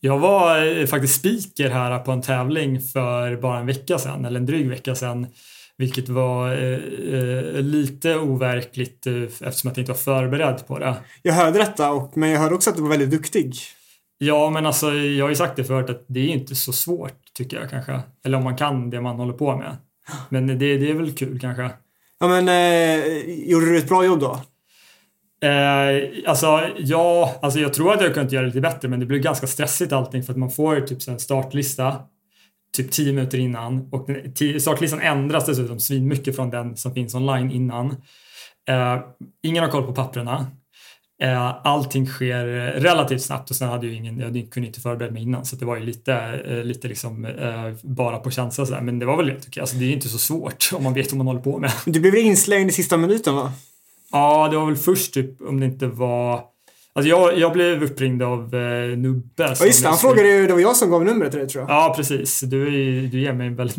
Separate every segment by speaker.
Speaker 1: Jag var eh, faktiskt speaker här på en tävling för bara en vecka sedan, eller en dryg vecka sedan. Vilket var eh, eh, lite overkligt eh, eftersom jag inte var förberedd på det.
Speaker 2: Jag hörde detta, och, men jag hörde också att du var väldigt duktig.
Speaker 1: Ja, men alltså jag har ju sagt det förut att det är inte så svårt tycker jag kanske. Eller om man kan det man håller på med. Men det, det är väl kul kanske.
Speaker 2: Ja, men eh, gjorde du ett bra jobb då?
Speaker 1: Eh, alltså, ja, alltså jag tror att jag kunnat göra det lite bättre men det blir ganska stressigt allting för att man får typ en startlista typ 10 minuter innan och den, startlistan ändras dessutom svinmycket från den som finns online innan. Eh, ingen har koll på papperna. Eh, allting sker relativt snabbt och sen hade jag ingen, jag kunde inte förbereda mig innan så det var ju lite, eh, lite liksom eh, bara på känsla sådär. Men det var väl helt okej. Alltså det är inte så svårt om man vet vad man håller på med.
Speaker 2: Du blev inslängd i sista minuten va?
Speaker 1: Ja, det var väl först typ om det inte var Alltså jag, jag blev uppringd av eh, Nubbe.
Speaker 2: Ja just det, han frågade ju, det var jag som gav numret till dig tror jag.
Speaker 1: Ja precis. Du, du ger mig väldigt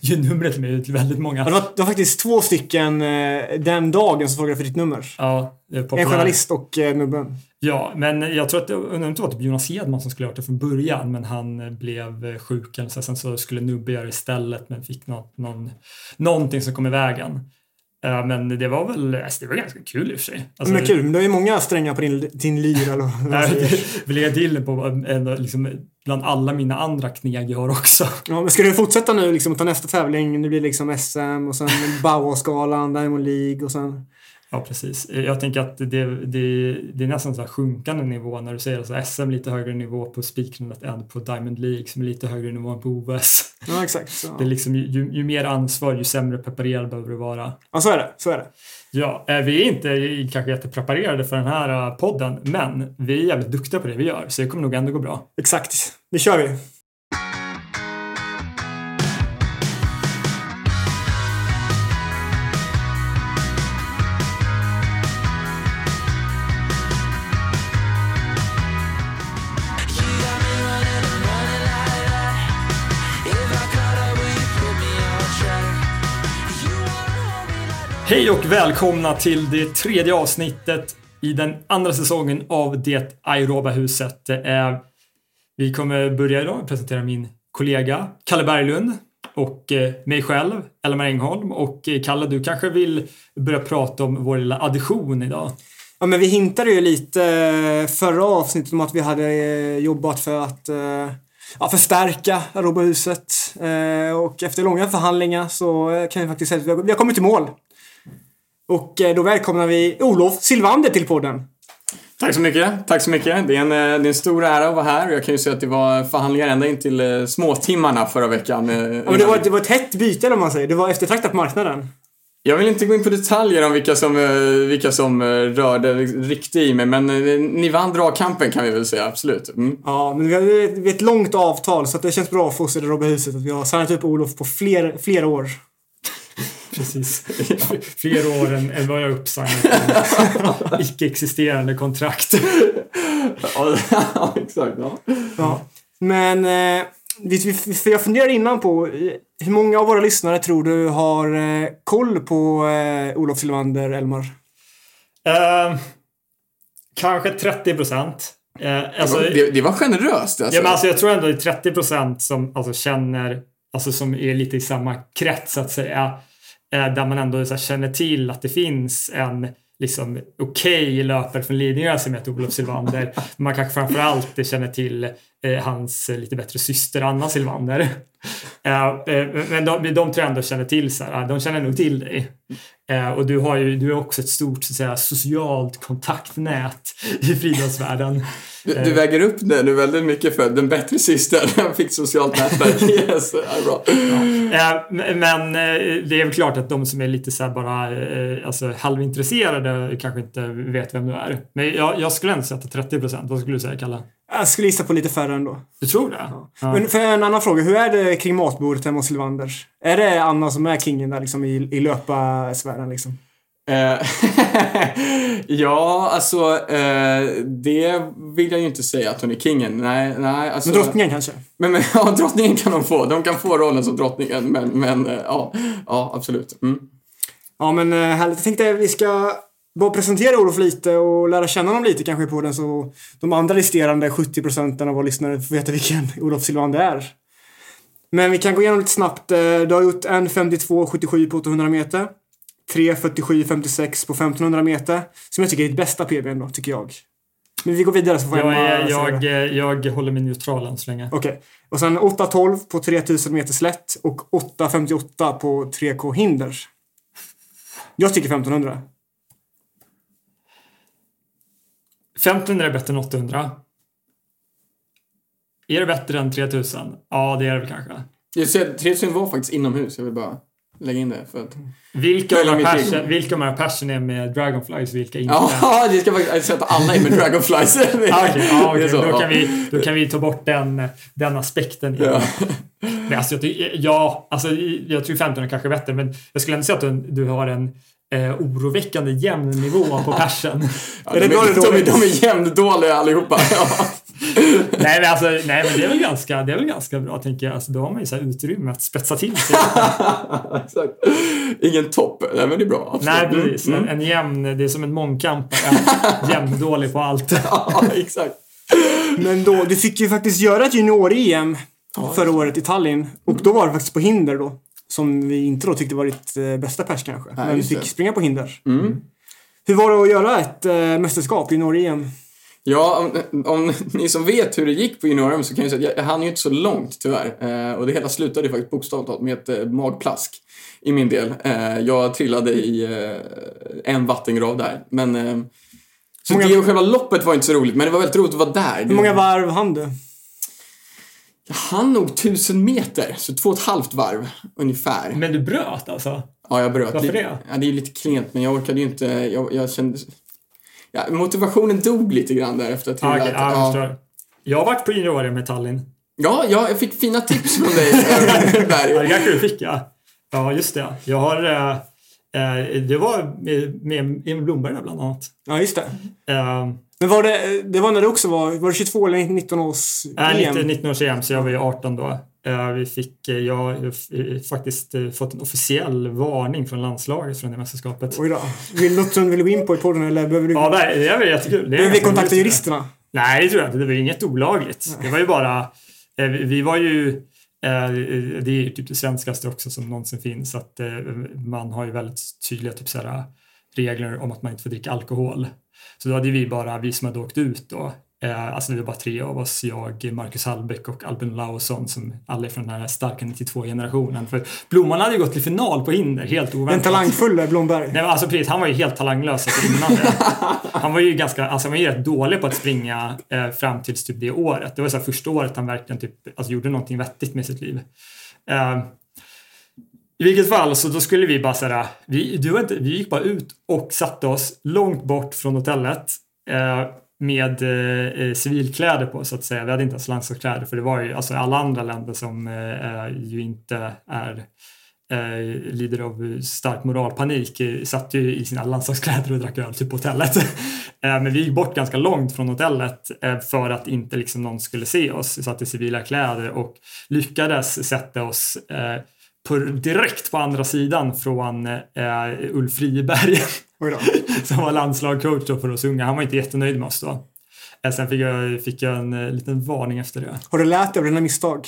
Speaker 1: ger numret till mig till väldigt många.
Speaker 2: Ja, det, var, det var faktiskt två stycken eh, den dagen som frågade för ditt nummer.
Speaker 1: Ja,
Speaker 2: en journalist och eh, Nubbe.
Speaker 1: Ja, men jag tror att det, undrar inte var typ Jonas Hedman som skulle ha gjort det från början men han blev eh, sjuk eller så, sen så skulle Nubbe göra det istället men fick något, någon, någonting som kom i vägen. Uh, men det var väl alltså, det var ganska kul i och för sig.
Speaker 2: Alltså, men kul, men du har ju många strängar på din, din lyra.
Speaker 1: vill lägga till på en, liksom, bland alla mina andra kneg jag har också.
Speaker 2: Ja, men ska du fortsätta nu liksom och ta nästa tävling? Det blir liksom SM och sen Bauhausgalan, Diamond League och sen
Speaker 1: Ja, precis. Jag tänker att det, det, det är nästan så här sjunkande nivå när du säger alltså SM lite högre nivå på speakrandet än på Diamond League som är lite högre nivå än på OS.
Speaker 2: Ja, exakt. Så.
Speaker 1: Det är liksom, ju, ju mer ansvar, ju sämre preparerad behöver du vara.
Speaker 2: Ja, så är det. Så är det.
Speaker 1: Ja, eh, vi är inte kanske jättepreparerade för den här eh, podden, men vi är jävligt duktiga på det vi gör, så det kommer nog ändå gå bra.
Speaker 2: Exakt. Det kör vi.
Speaker 1: Hej och välkomna till det tredje avsnittet i den andra säsongen av Det aeroba huset. Vi kommer börja idag med att presentera min kollega Kalle Berglund och eh, mig själv, Elmar Engholm. Och eh, Kalle, du kanske vill börja prata om vår lilla addition idag?
Speaker 2: Ja, men vi hintade ju lite eh, förra avsnittet om att vi hade eh, jobbat för att eh, ja, förstärka Aerobahuset och efter långa förhandlingar så kan vi faktiskt säga att vi har kommit i mål. Och eh, då välkomnar vi Olof Silvander till podden.
Speaker 3: Tack så mycket. Tack så mycket. Det är en, eh, det är en stor ära att vara här. Jag kan ju säga att det var förhandlingar ända in till eh, småtimmarna förra veckan.
Speaker 2: Ja, men det, var, det var ett hett byte om man säger. Det var eftertraktat på marknaden.
Speaker 3: Jag vill inte gå in på detaljer om vilka som, vilka som rörde riktigt i mig, men ni vann dragkampen kan vi väl säga, absolut. Mm.
Speaker 2: Ja, men vi har ett långt avtal så det känns bra för oss i det Robberhuset att vi har signat upp Olof på fler, flera år.
Speaker 1: Precis. Fler år än, än vad jag uppsignat icke-existerande kontrakt.
Speaker 3: ja, exakt. Ja.
Speaker 2: ja. Men eh, jag funderar innan på hur många av våra lyssnare tror du har eh, koll på eh, Olof Silvander, Elmar?
Speaker 1: Uh, kanske 30 procent.
Speaker 3: Uh, alltså, det, det, var generöst.
Speaker 1: Alltså. Ja, men alltså, jag tror ändå det är 30 procent som alltså, känner, alltså som är lite i samma krets så att säga. Eh, där man ändå så känner till att det finns en liksom okej okay löpare från Lidingö som heter Olof Silvander. Man kanske framförallt känner till hans lite bättre syster Anna Silvander. Eh, eh, men de, de tror jag ändå känner till så här, de känner nog till dig. Eh, och du har ju du har också ett stort så att säga, socialt kontaktnät i friidrottsvärlden.
Speaker 3: Du, du, väger upp det nu väldigt mycket för den bättre systern fick socialt nätverk. yes, bra.
Speaker 1: Ja. Men det är väl klart att de som är lite så här bara alltså, halvintresserade kanske inte vet vem du är. Men jag, jag skulle ändå sätta 30 procent. Vad skulle du säga, Kalle?
Speaker 2: Jag skulle gissa på lite färre ändå.
Speaker 1: Du tror det?
Speaker 2: Ja. Ja. Men för en annan fråga. Hur är det kring matbordet hemma hos Silvanders? Är det Anna som är kingen där liksom i, i löparsfären liksom?
Speaker 3: Eh, ja, alltså uh, det vill jag ju inte säga att hon är kingen. Nej, nej. Alltså,
Speaker 2: men drottningen kanske?
Speaker 3: Men, men, ja, drottningen kan de få. De kan få rollen som drottningen, men, men uh, ja, ja, absolut. Mm.
Speaker 2: Ja, men härligt. Jag tänkte att vi ska bara presentera Olof lite och lära känna honom lite kanske på den så de andra resterande 70 procenten av våra lyssnare får veta vilken Olof Silvander är. Men vi kan gå igenom lite snabbt. Eh, Du har gjort en 52,77 på 800 meter. 3.47,56 på 1500 meter. Som jag tycker är ditt bästa PB ändå, tycker jag. Men vi går vidare så får
Speaker 1: Jag,
Speaker 2: Emma
Speaker 1: är,
Speaker 2: säga det.
Speaker 1: jag, jag håller mig neutral än så länge.
Speaker 2: Okej. Och sen 8.12 på 3000 meter slätt och 8.58 på 3K hinder. Jag tycker 1500.
Speaker 1: 1500 är bättre än 800. Är det bättre än 3000? Ja, det är det väl kanske.
Speaker 3: Jag ser att 3000 var faktiskt inomhus. Jag vill bara lägga in det. För att...
Speaker 1: Vilka av passion, vilka av de här passion är med Dragonflies vilka inte?
Speaker 3: Ja, det ska faktiskt... Att alla är med Dragonflies.
Speaker 1: Ah,
Speaker 3: är så,
Speaker 1: Då,
Speaker 3: ja.
Speaker 1: kan vi, då kan vi ta bort den, den aspekten.
Speaker 3: Ja.
Speaker 1: Men alltså, jag, ja, alltså, jag tror 15 är kanske bättre, men jag skulle ändå säga att du, du har en eh, oroväckande jämn nivå på persen.
Speaker 3: Ja, de, är, de, är, de är jämndåliga allihopa. Ja.
Speaker 1: nej, men alltså, nej, men det är väl ganska, det är väl ganska bra, tänker jag. Alltså, då har man ju så här utrymme att spetsa till sig.
Speaker 3: Exakt. Ingen topp. Nej, men det är bra. Absolut.
Speaker 1: nej, precis.
Speaker 3: Mm.
Speaker 1: En, en jämn, det är som en mångkampare. Jämndålig på allt.
Speaker 3: Ja, exakt.
Speaker 2: Men då, du fick ju faktiskt göra ett junior-EM förra året i Tallinn. Och då var det faktiskt på hinder då. Som vi inte då tyckte var ditt eh, bästa pers kanske. Men du fick springa på hinder.
Speaker 3: Mm.
Speaker 2: Hur var det att göra ett eh, mästerskap, junior-EM?
Speaker 3: Ja, om, om ni som vet hur det gick på junior så kan jag säga att jag, jag hann ju inte så långt tyvärr. Eh, och det hela slutade faktiskt bokstavligt talat med ett eh, magplask i min del. Eh, jag trillade i eh, en vattengrav där. Men, eh, så
Speaker 2: Många-
Speaker 3: det och själva loppet var inte så roligt, men det var väldigt roligt att vara där.
Speaker 2: Hur många varv hann du?
Speaker 3: Jag hann nog tusen meter, så två och ett halvt varv ungefär.
Speaker 1: Men du bröt alltså?
Speaker 3: Ja, jag bröt.
Speaker 1: Varför det?
Speaker 3: Ja, det är lite klent, men jag orkade ju inte. Jag, jag kände... Ja, motivationen dog lite grann där efter att jag
Speaker 1: okej, ja, jag. Jag har varit på junior med Tallinn.
Speaker 3: Ja, ja, jag fick fina tips från dig eh,
Speaker 1: Ja, det
Speaker 3: där.
Speaker 1: kanske du fick ja. Ja, just det. Jag har... Eh, eh, det var med, med Emil Blomberg där bland annat.
Speaker 2: Ja, just det.
Speaker 1: Eh,
Speaker 2: Men var det, det var när det också var, var det 22 eller 19 års
Speaker 1: Nej,
Speaker 2: EM?
Speaker 1: 19, 19 års EM, så jag var ju 18 då. Eh, Vi fick, eh, jag har eh, faktiskt fått en officiell varning från landslaget från det mästerskapet.
Speaker 2: Oj då. Vill något som du vill gå in på i podden eller behöver du...
Speaker 1: Ja, det är väl jättekul.
Speaker 2: Behöver vi kontakta juristerna?
Speaker 1: Nej, det tror jag inte. Det var inget olagligt. Det var ju bara... vi- var ju... Det är ju typ det svenskaste också som någonsin finns. Att man har ju väldigt tydliga typ så här, regler om att man inte får dricka alkohol. Så då hade vi bara, vi som hade åkt ut då, eh, alltså det var bara tre av oss, jag, Marcus Hallbäck och Albin Lausson som alla är från den här starka 92-generationen. För Blomman hade ju gått till final på hinder, helt oväntat.
Speaker 2: En talangfull Blomberg.
Speaker 1: Nej, alltså precis, han var ju helt talanglös alltså, innan det. Han var ju ganska, alltså han var ju rätt dålig på att springa eh, fram tills typ det året. Det var så här första året han verkligen typ, alltså, gjorde någonting vettigt med sitt liv. Eh, i vilket fall, så då skulle vi bara såhär, vi, du var inte, vi gick bara ut och satte oss långt bort från hotellet. Eh, med eh, eh, civilkläder på så att säga. Vi hade inte ens landslagskläder för det var ju alltså alla andra länder som eh, ju inte är eh, lider av stark moralpanik eh, satt ju i sina landslagskläder och drack öl typ på hotellet. eh, men vi gick bort ganska långt från hotellet eh, för att inte liksom någon skulle se oss. Vi satt i civila kläder och lyckades sätta oss eh, på, direkt på andra sidan från eh, Ulf Friberg som var landslagcoach då för oss unga. Han var inte jättenöjd med oss då. Eh, Sen fick jag, fick jag en eh, liten varning efter det.
Speaker 2: Har du lärt dig av dina misstag?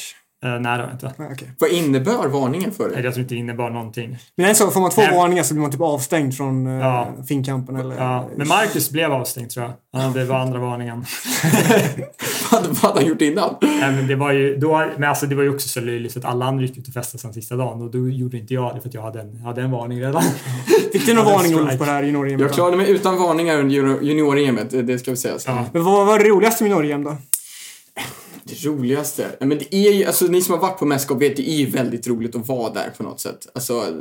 Speaker 1: Eh, nej, det har jag inte.
Speaker 2: Nej, okej.
Speaker 3: Vad innebär varningen för dig?
Speaker 1: Jag tror inte det innebar någonting.
Speaker 2: Men en sak, får man två
Speaker 1: Nej.
Speaker 2: varningar så blir man typ avstängd från uh,
Speaker 1: Ja.
Speaker 2: finkampen eller...
Speaker 1: Ja, men Marcus blev avstängd tror jag. Ja, det var andra varningen.
Speaker 3: Vad vad hade han gjort innan?
Speaker 1: Nej, men det var ju, då, men alltså det var ju också så löjligt att alla andra gick ut och festade sen sista dagen och då gjorde inte jag det för att jag hade en, hade en varning redan.
Speaker 2: Fick du någon
Speaker 1: det är
Speaker 2: varning Olof på det här junior
Speaker 3: Jag klarade mig utan varningar under junior- junior-EMet, det- det ska vi säga. Så.
Speaker 1: Ja.
Speaker 2: Men vad var det roligaste med junior då?
Speaker 3: Det roligaste? Men det är ju, alltså ni som har varit på mässkap vet, det är ju väldigt roligt att vara där på något sätt. Alltså,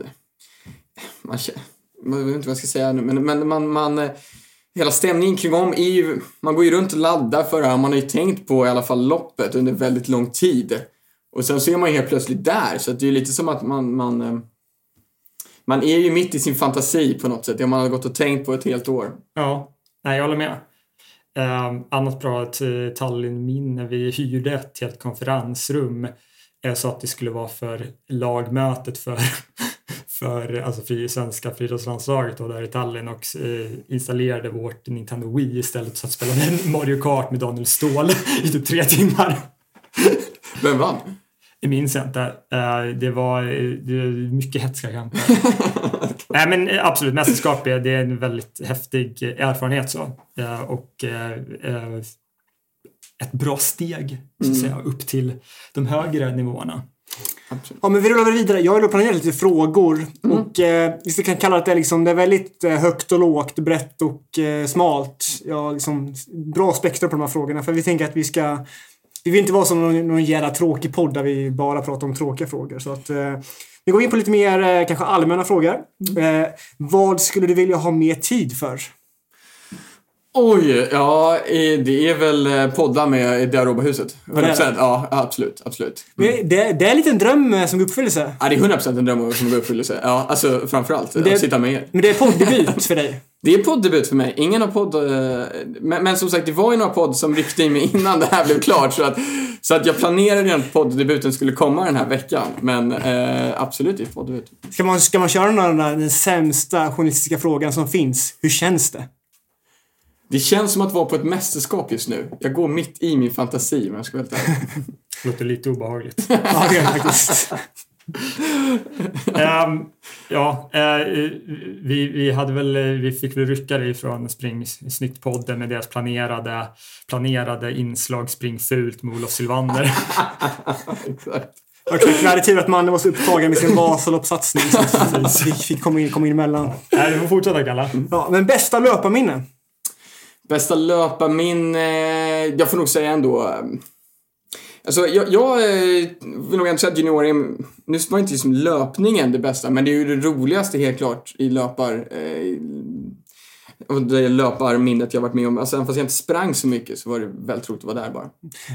Speaker 3: man känner, man vet inte vad jag ska säga nu, men, men man, man, eh, hela stämningen kring om är ju, man går ju runt och laddar för det här, man har ju tänkt på i alla fall loppet under väldigt lång tid. Och sen så är man ju helt plötsligt där, så att det är ju lite som att man, man, eh, man är ju mitt i sin fantasi på något sätt, det man har gått och tänkt på ett helt år.
Speaker 1: Ja, nej jag håller med. Um, annat bra till Tallinn-minne, vi hyrde ett helt konferensrum eh, så att det skulle vara för lagmötet för, för alltså för svenska friidrottslandslaget där i Tallinn och eh, installerade vårt Nintendo Wii istället så att spela Mario Kart med Daniel Ståhl i typ tre timmar.
Speaker 3: Vem vann?
Speaker 1: Det minns jag inte. Eh, det var, det var mycket hetska kamper. Nej men eh, absolut, mästerskap är, det är en väldigt häftig erfarenhet så. Eh, Och eh, eh, ett bra steg så att säga, upp till de högre nivåerna.
Speaker 3: Absolut.
Speaker 2: Ja, men vi rullar vidare. Jag har ju planerat lite frågor. Och eh, vi kan kalla det liksom, det är väldigt eh, högt och lågt, brett och eh, smalt. Ja, liksom, bra spektrum på de här frågorna. För vi tänker att vi ska... Vi vill inte vara som någon, någon jävla tråkig podd där vi bara pratar om tråkiga frågor. Så att eh, vi går in på lite mer eh, kanske allmänna frågor. Eh, vad skulle du vilja ha mer tid för?
Speaker 3: Oj, ja, det är väl eh, podda med det
Speaker 2: är det?
Speaker 3: 100%. Ja, absolut, absolut.
Speaker 2: Men Det, det är lite en dröm eh, som går uppfyllelse.
Speaker 3: Ja, det är 100% en dröm som går uppfyllelse. Ja, alltså framförallt
Speaker 2: det-
Speaker 3: att sitta med er.
Speaker 2: Men det är poddebut för dig.
Speaker 3: Det är poddebut för mig. Ingen har podd... eh, Men, men som sagt, det var ju några podd som ryckte in mig innan det här blev klart. Så att, så att jag planerade redan att poddebuten skulle komma den här veckan. Men eh, absolut, det är poddebut.
Speaker 2: Ska man, ska man köra den, där, den sämsta journalistiska frågan som finns? Hur känns det?
Speaker 3: Det känns som att vara på ett mästerskap just nu. Jag går mitt i min fantasi, om jag ska vara helt ärlig.
Speaker 1: Det låter lite obehagligt.
Speaker 2: Ja, det är faktiskt.
Speaker 1: Ehm, ja, eh, vi, vi, hade väl, vi fick väl rycka det ifrån Spring Snyggt-podden med deras planerade, planerade inslag Spring fult med Olof Sylvander.
Speaker 3: Exakt.
Speaker 2: Vi hade tur att mannen var så upptagen med sin Vasaloppssatsning så vi fick komma in, komma in emellan.
Speaker 1: Nej, du får fortsätta Kalle.
Speaker 2: Ja, men bästa löparminne?
Speaker 3: Bästa löparminne... Jag får nog säga ändå... Alltså, jag, jag eh, vill nog ändå säga att junior-EM... Nu var inte liksom löpningen det bästa, men det är ju det roligaste helt klart i löpar... Eh, och det löparminnet jag varit med om. Alltså, även fast jag inte sprang så mycket så var det väldigt roligt att vara där bara.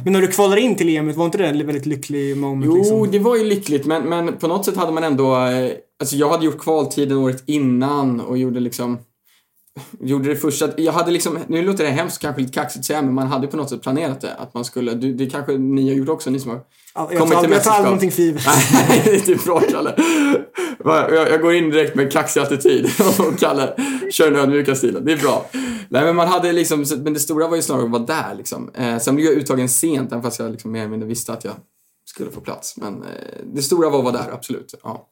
Speaker 2: Men när du kvalade in till EM, var inte det en väldigt lycklig moment?
Speaker 3: Jo,
Speaker 2: liksom?
Speaker 3: det var ju lyckligt, men, men på något sätt hade man ändå... Eh, alltså jag hade gjort kvaltiden året innan och gjorde liksom... Gjorde det första... Jag hade liksom... Nu låter det hemskt, kanske lite kaxigt att säga, men man hade på något sätt planerat det. Att man skulle... Du, det kanske ni har gjort också, ni som har
Speaker 2: Ja, jag
Speaker 3: kommit
Speaker 2: tar,
Speaker 3: till
Speaker 2: jag tar aldrig
Speaker 3: mästerskap.
Speaker 2: någonting för givet.
Speaker 3: Nej, det är typ bra, Kalle. Jag, jag går in direkt med kaxig attityd och Kalle kör den ödmjuka stilen. Det är bra. Nej, men man hade liksom, men det stora var ju snarare att vara där liksom. Eh, sen blev jag uttagen sent, även fast jag liksom mer eller mindre visste att jag skulle få plats. Men eh, det stora var att vara där, absolut. Ja.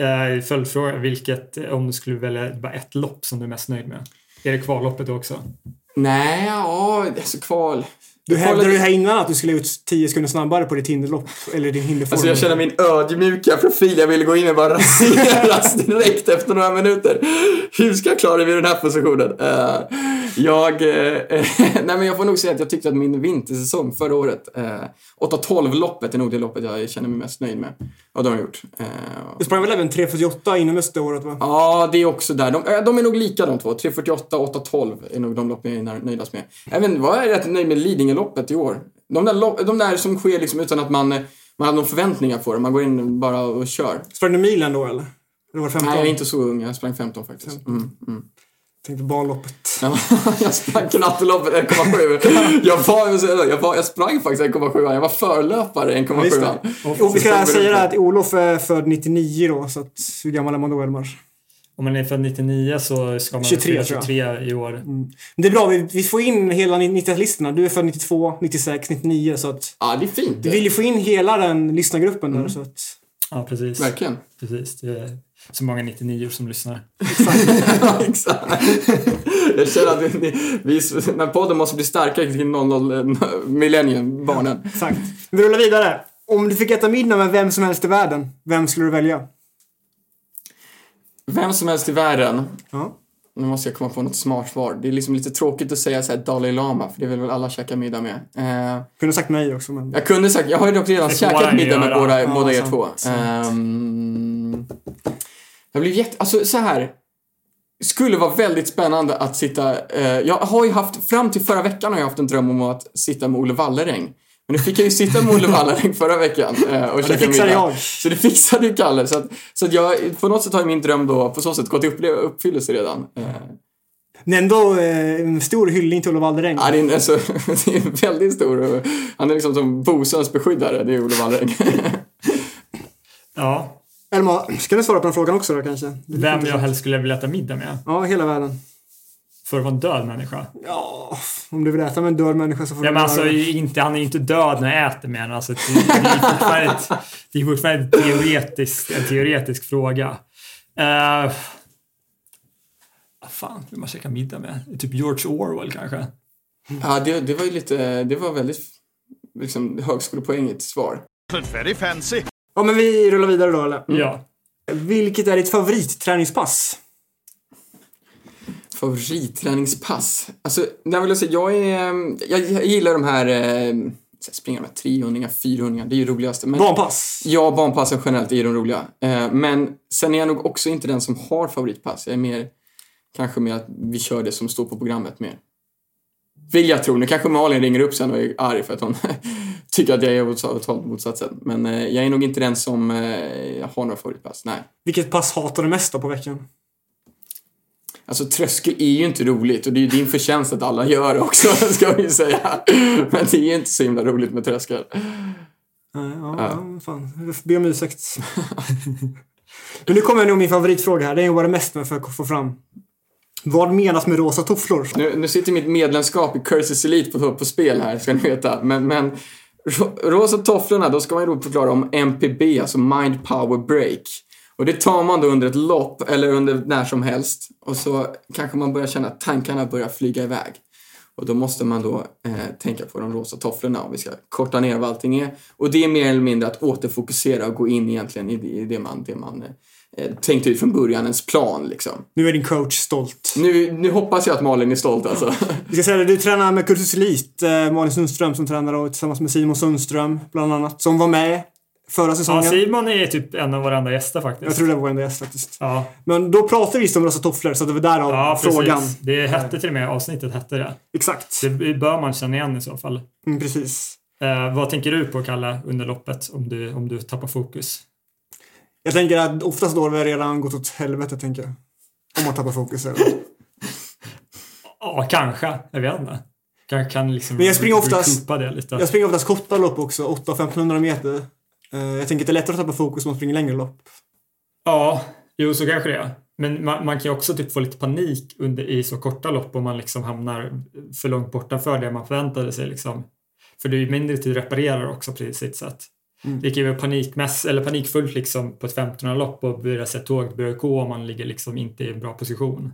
Speaker 1: Eh, Följdfråga, vilket, om du skulle välja bara ett lopp som du är mest nöjd med? Är det kvalloppet också?
Speaker 3: Nej, ja, alltså kval.
Speaker 2: Du hävdade ju här innan att du skulle ut 10 sekunder snabbare på ditt hinderlopp. Eller din hinderform.
Speaker 3: Alltså jag känner min ödmjuka profil. Jag ville gå in och bara raseras direkt efter några minuter. Hur ska jag klara mig i den här positionen? Eh, jag... eh, nej men jag får nog säga att jag tyckte att min vintersäsong förra året, uh, 8-12-loppet är nog det loppet jag känner mig mest nöjd med. Vad de har gjort. Eh,
Speaker 2: Du sprang väl även 3.48 inomhus det året va?
Speaker 3: Ja, det är också där. De, eh, de är nog lika de två. 3.48 8.12 är nog de lopp jag är nöjdast med. Även var jag rätt nöjd med Lidingöloppet i år. De där, lopp, de där som sker liksom utan att man, man har några förväntningar på det. Man går in bara och kör.
Speaker 2: Sprang du milen då eller? Eller var det 15?
Speaker 3: Nej, jag är inte så ung. Jag sprang 15 faktiskt. Mm, mm.
Speaker 2: Tänkte banloppet.
Speaker 3: Ja, jag sprang knatteloppet 1,7. Jag, var, jag, var, jag sprang faktiskt 1,7. Jag var förlöpare
Speaker 2: Ja, just
Speaker 3: 1,7.
Speaker 2: det. Och vi ska säga det här att Olof är född 99 då, så att hur gammal är man då Elmar?
Speaker 1: Om man är född 99 så ska man
Speaker 2: 23
Speaker 1: fylla
Speaker 2: tror jag.
Speaker 1: 23 i år.
Speaker 2: Men det är bra, vi, vi får in hela 90-listorna. Du är född 92, 96, 99 så att
Speaker 3: Ja, det är fint
Speaker 2: vi
Speaker 3: det.
Speaker 2: vill ju få in hela den lyssnargruppen där så att...
Speaker 1: Ja, precis.
Speaker 3: Verkligen.
Speaker 1: precis. Det är så många 99 som lyssnar.
Speaker 3: Ja, exakt. Jag känner att vi, vi, den här podden måste bli starkare kring 00 millennium, barnen.
Speaker 2: Exakt. Vi rullar vidare. Om du fick äta middag med vem som helst i världen, vem skulle du välja?
Speaker 3: Vem som helst i världen.
Speaker 2: Ja.
Speaker 3: Nu måste jag komma på något smart svar. Det är liksom lite tråkigt att säga så här Dalai Lama, för det vill väl alla käka middag med. Eh,
Speaker 2: Kunde sagt mig också men...
Speaker 3: jag kunde sagt, jag har ju dock redan käkat middag med båda,
Speaker 2: Ja,
Speaker 3: båda er
Speaker 2: sant,
Speaker 3: två. Ehm, jag blev jätte, alltså så här. Skulle vara väldigt spännande att sitta, eh, jag har ju haft, fram till förra veckan har jag haft en dröm om att sitta med Olle Walleräng. Men nu fick jag ju sitta med Olle Walleräng förra veckan eh, och
Speaker 2: det
Speaker 3: käka
Speaker 2: fixade
Speaker 3: middag.
Speaker 2: jag.
Speaker 3: Så det fixade ju Kalle. Så att, så att jag, på något sätt har min dröm då på så sätt gått i uppfyllelse redan. Eh,
Speaker 2: Men ändå eh, en stor hyllning till Olof Walleräng.
Speaker 3: Ja, det är, alltså, det är väldigt stor... Han är liksom som Bosöns beskyddare, det är Olle Walleräng.
Speaker 1: Ja,
Speaker 2: Elma, ska du svara på den frågan också då kanske? Det
Speaker 1: Vem jag helst skulle vilja äta middag med.
Speaker 2: Ja, hela världen.
Speaker 1: För att vara en död människa.
Speaker 2: Ja, om du vill äta med en död människa så får
Speaker 1: Ja,
Speaker 2: du
Speaker 1: men alltså,
Speaker 2: det.
Speaker 1: inte, han är ju inte död när jag äter med honom. Alltså, det, det är fortfarande, ett, det är fortfarande teoretisk, en teoretisk fråga. Uh, fan vill man käka middag med? Typ George Orwell kanske?
Speaker 3: Ja, det, det var ju lite, det var väldigt liksom, högskolepoängigt svar.
Speaker 4: Very fancy.
Speaker 2: Ja, men vi rullar vidare då eller?
Speaker 1: Ja.
Speaker 2: Vilket är ditt favoritträningspass?
Speaker 3: Favoritträningspass? Alltså, där vill jag säga, jag är, jag, jag gillar de här, eh, springa de här 300 400 det är ju roligast. Men,
Speaker 2: Barnpass?
Speaker 3: Ja, barnpassen generellt är de roliga. Eh, men sen är jag nog också inte den som har favoritpass. Jag är mer, kanske mer att vi kör det som står på programmet mer. Vill jag tro. Nu kanske Malin ringer upp sen och är arg för att hon tycker att jag är totalt motsatsen. Men eh, jag är nog inte den som eh, har några favoritpass. Nej.
Speaker 2: Vilket pass hatar du mest då på veckan?
Speaker 3: Alltså tröskel är ju inte roligt och det är ju din förtjänst att alla gör det också, ska vi ju säga. Men det är ju inte så himla roligt med tröskel.
Speaker 2: Nej, ja, ja. fan. Jag får be om ursäkt. Men nu kommer nog min favoritfråga här. Det är vad det mest med för att få fram. Vad menas med rosa tofflor?
Speaker 3: Nu, nu sitter mitt medlemskap i Curses Elite på, på spel här, ska ni veta. Men, men ro, rosa tofflorna, då ska man ju då förklara om MPB, alltså Mind Power Break. Och det tar man då under ett lopp eller under när som helst. Och så kanske man börjar känna att tankarna börjar flyga iväg. Och då måste man då eh, tänka på de rosa tofflorna om vi ska korta ner vad allting är. Och det är mer eller mindre att återfokusera och gå in egentligen i det, i det man, det man eh, tänkte ut från början, ens plan liksom.
Speaker 2: Nu är din coach stolt.
Speaker 3: Nu, nu hoppas jag att Malin är stolt alltså.
Speaker 2: Vi ska säga det, du tränar med Kursus Elite, eh, Malin Sundström som tränar då, tillsammans med Simon Sundström bland annat. Som var med förra
Speaker 1: ja,
Speaker 2: säsongen.
Speaker 1: Simon är typ en av våra enda gäster faktiskt.
Speaker 2: jag tror det var vår enda gäst faktiskt.
Speaker 1: Ja,
Speaker 2: Men då pratade vi om rosa tofflor så det var därav
Speaker 1: ja
Speaker 2: frågan.
Speaker 1: precis. Det hette till och med, avsnittet hette det.
Speaker 2: Exakt.
Speaker 1: Det bör man känna igen i så fall.
Speaker 2: Mm, precis.
Speaker 1: Eh, vad tänker du på, Kalle, under loppet om du, om du tappar fokus?
Speaker 2: Jag tänker att oftast då har vi redan gått åt helvete, tänker jag. Om man tappar fokus. eller?
Speaker 1: Ja, kanske. Jag vet inte. Kanske kan liksom
Speaker 2: Men jag springer oftast-
Speaker 1: recoupa det lite.
Speaker 2: Jag springer oftast korta lopp också, 8 och 1500 meter. Eh, Jag tänker att det är lättare att tappa fokus om man springer längre lopp.
Speaker 1: Ja, jo så kanske det är. Men man, man kan ju också typ få lite panik under, i så korta lopp om man liksom hamnar för långt borta för det man förväntade sig. Liksom. För det är ju mindre tid att reparera också på sitt sätt.
Speaker 2: Mm.
Speaker 1: Det kan ju vara panikmäss, eller panikfullt liksom på ett 1500-lopp och börja se tåget börja gå om man ligger liksom inte i en bra position.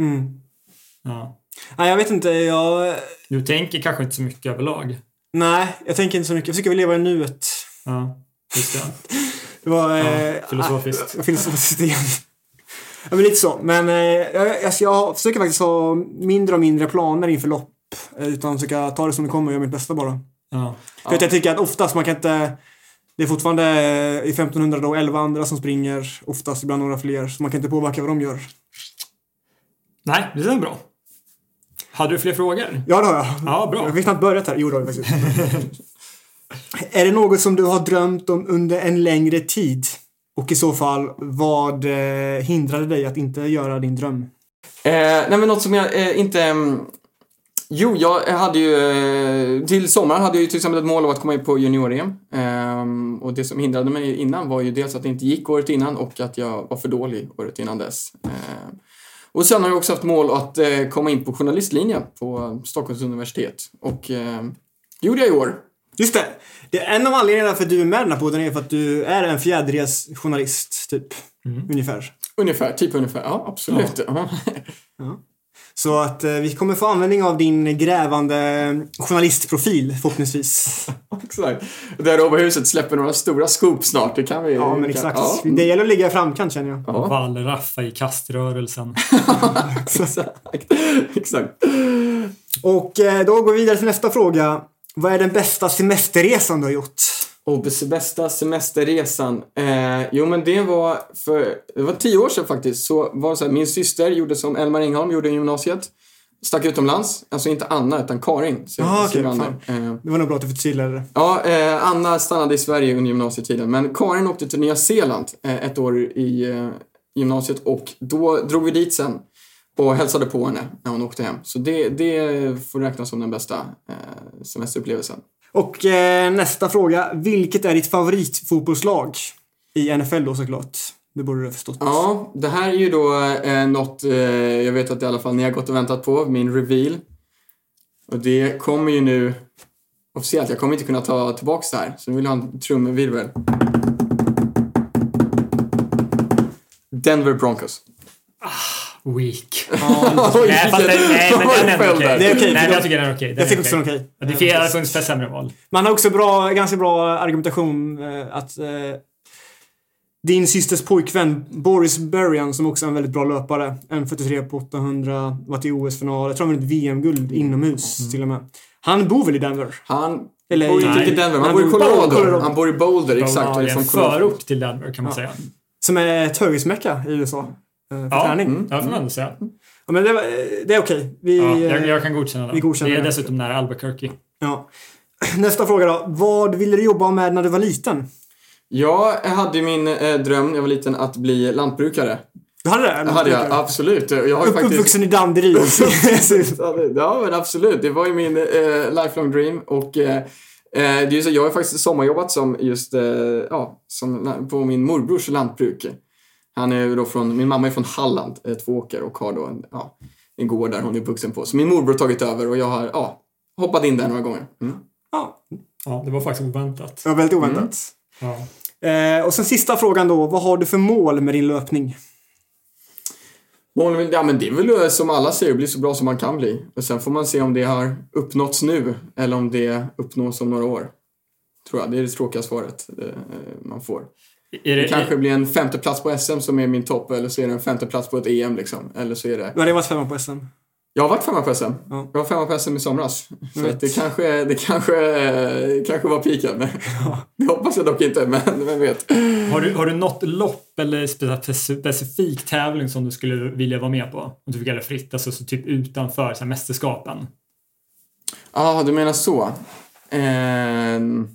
Speaker 2: Mm.
Speaker 1: Ja.
Speaker 2: Nej, jag vet inte. Jag...
Speaker 1: Du tänker kanske inte så mycket överlag.
Speaker 2: Nej, jag tänker inte så mycket. Jag försöker väl leva i nuet.
Speaker 1: Ja, just det.
Speaker 2: Det var...
Speaker 1: Ja,
Speaker 2: eh,
Speaker 1: filosofiskt.
Speaker 2: ah, filosofiskt igen. Ja, men lite så. Men eh, jag, jag, jag försöker faktiskt ha mindre och mindre planer inför lopp. eh, Utan försöka ta det som det kommer och göra mitt bästa bara.
Speaker 1: Ja.
Speaker 2: För att jag tycker att oftast man kan inte... Det är fortfarande eh, i 1500 då 11 andra som springer. Oftast ibland några fler. Så man kan inte påverka vad de gör.
Speaker 1: Nej, det är bra. Hade du fler frågor?
Speaker 2: Ja, det har jag.
Speaker 1: Ja, bra.
Speaker 2: Jag fick knappt börjat här. Jo, det har jag faktiskt. är det något som du har drömt om under en längre tid? Och i så fall, vad eh, hindrade dig att inte göra din dröm?
Speaker 3: Eh, nej men något som jag eh, inte... Mm, jo, jag hade ju... Eh, till sommaren hade jag ju till exempel ett mål av att komma in på junior-EM. Eh, och det som hindrade mig innan var ju dels att det inte gick året innan och att jag var för dålig året innan dess. Eh, och sen har jag också haft mål att eh, komma in på journalistlinjen på Stockholms universitet. Och eh, det gjorde jag i år.
Speaker 2: Just det. det är en av anledningarna för att du är med i den här podden är för att du är en fjärdedels journalist, typ. Ungefär.
Speaker 3: Ungefär, typ ungefär. Ja, absolut. Ja.
Speaker 2: Så att eh, vi kommer få användning av din grävande journalistprofil, förhoppningsvis.
Speaker 3: Exakt. Där Råbohuset släpper några stora scoop snart. Det kan vi...
Speaker 2: Ja, men exakt.
Speaker 3: Ja.
Speaker 2: Det gäller att ligga i framkant, känner jag.
Speaker 3: Ja.
Speaker 1: Wallraffa i kaströrelsen.
Speaker 3: Exakt. Exakt.
Speaker 2: Och eh, då går vi vidare till nästa fråga. Vad är den bästa semesterresan du har gjort?
Speaker 3: Och bästa semesterresan. Eh, jo, men det var för det var tio år sedan faktiskt. Så var det så här, min syster gjorde som Elmar Engholm gjorde i gymnasiet. Stack utomlands. Alltså inte Anna, utan Karin. Så,
Speaker 2: Ah,
Speaker 3: Anna.
Speaker 2: fan.
Speaker 3: Eh,
Speaker 2: Det var nog bra att du förtydligade det.
Speaker 3: ja, eh, Anna stannade i Sverige under gymnasietiden. Men Karin åkte till Nya Zeeland eh, ett år i eh, gymnasiet. Och då drog vi dit sen. Och hälsade på henne när hon åkte hem. Så det, det får räknas som den bästa eh, semesterupplevelsen.
Speaker 2: Och eh, nästa fråga. Vilket är ditt favoritfotbollslag? i NFL då såklart. Det borde du ha förstått.
Speaker 3: Ja, det här är ju då eh, något eh, jag vet att i alla fall ni har gått och väntat på, min reveal. Och det kommer ju nu officiellt. Jag kommer inte kunna ta tillbaks det här, så nu vill jag ha en trumvirvel. Denver Broncos.
Speaker 1: Weak. Nej, fast det, nej, men den är ändå okej.
Speaker 2: Det är okej,
Speaker 1: Nej,
Speaker 2: för
Speaker 1: jag tycker den är okej. Den
Speaker 2: jag
Speaker 1: är
Speaker 2: tycker också den är
Speaker 1: okej. Det finns- det funnits sämre val.
Speaker 2: Man har också bra, ganska bra argumentation eh, att eh, din systers pojkvän Boris Berrian som också är en väldigt bra löpare. En 43 på 800, varit i OS-final. Jag tror han vunnit VM-guld inomhus till och med. Han bor väl i Denver?
Speaker 3: Han
Speaker 2: Eller
Speaker 3: bor inte i Denver, han,
Speaker 2: Han
Speaker 3: bor i Colorado.
Speaker 2: Colorado.
Speaker 3: Han bor i Boulder, exakt.
Speaker 1: Ja, en
Speaker 3: Colorado.
Speaker 1: förort till Denver kan man
Speaker 2: Ja.
Speaker 1: säga.
Speaker 2: Som är ett högriskmecka i USA. Eh, För
Speaker 1: Ja,
Speaker 2: träning.
Speaker 3: mm.
Speaker 1: Ja, får man säga.
Speaker 2: Ja, men det, var- det är okej. Vi,
Speaker 1: Ja, jag,
Speaker 2: eh,
Speaker 1: jag kan godkänna det.
Speaker 2: vi godkänner
Speaker 1: det är
Speaker 2: det.
Speaker 1: dessutom nära Albuquerque.
Speaker 2: ja. Nästa fråga då. Vad ville du jobba med när du var liten?
Speaker 3: Jag hade ju min eh, dröm när jag var liten att bli lantbrukare.
Speaker 2: Du hade det?
Speaker 3: Hade jag, absolut. Jag har ju
Speaker 2: Upp,
Speaker 3: faktiskt...
Speaker 2: Uppvuxen i Danderyd.
Speaker 3: Ja, men absolut. Det var ju min eh, lifelong dream. Och eh, eh, det är så, jag har faktiskt sommarjobbat som just, eh, ja, som, på min morbrors lantbruk. Han är då från, min mamma är från Halland, eh, Tvååker, och har då en, ja, en gård där hon är uppvuxen på. Så min morbror har tagit över och jag har, ja, hoppat in där några gånger. Mm.
Speaker 2: ja,
Speaker 1: Ja, det var faktiskt oväntat.
Speaker 2: var väldigt oväntat.
Speaker 1: Ja.
Speaker 2: Eh, och sen sista frågan då. Vad har du för mål med din löpning?
Speaker 3: Målet, ja men det är väl som alla säger, att bli så bra som man kan bli. Och sen får man se om det har uppnåtts nu eller om det uppnås om några år. Tror jag. Det är det tråkiga svaret eh, man får.
Speaker 1: Är
Speaker 3: Det
Speaker 1: det,
Speaker 3: kanske blir en femte plats på SM som är min topp eller så är det en femte plats på ett EM liksom. Eller så är det...
Speaker 2: Du hade varit femma på SM.
Speaker 3: Jag har varit femma på SM.
Speaker 2: Ja.
Speaker 3: Jag var femma på SM i somras. Så att det kanske, det kanske, eh, kanske var piken. Men det hoppas jag dock inte, men vem vet.
Speaker 1: har, du, har du något lopp eller spe- specifik tävling som du skulle vilja vara med på? Om du fick välja fritt, alltså så typ utanför så här, mästerskapen.
Speaker 3: Ja, ah, du menar så. Ehm...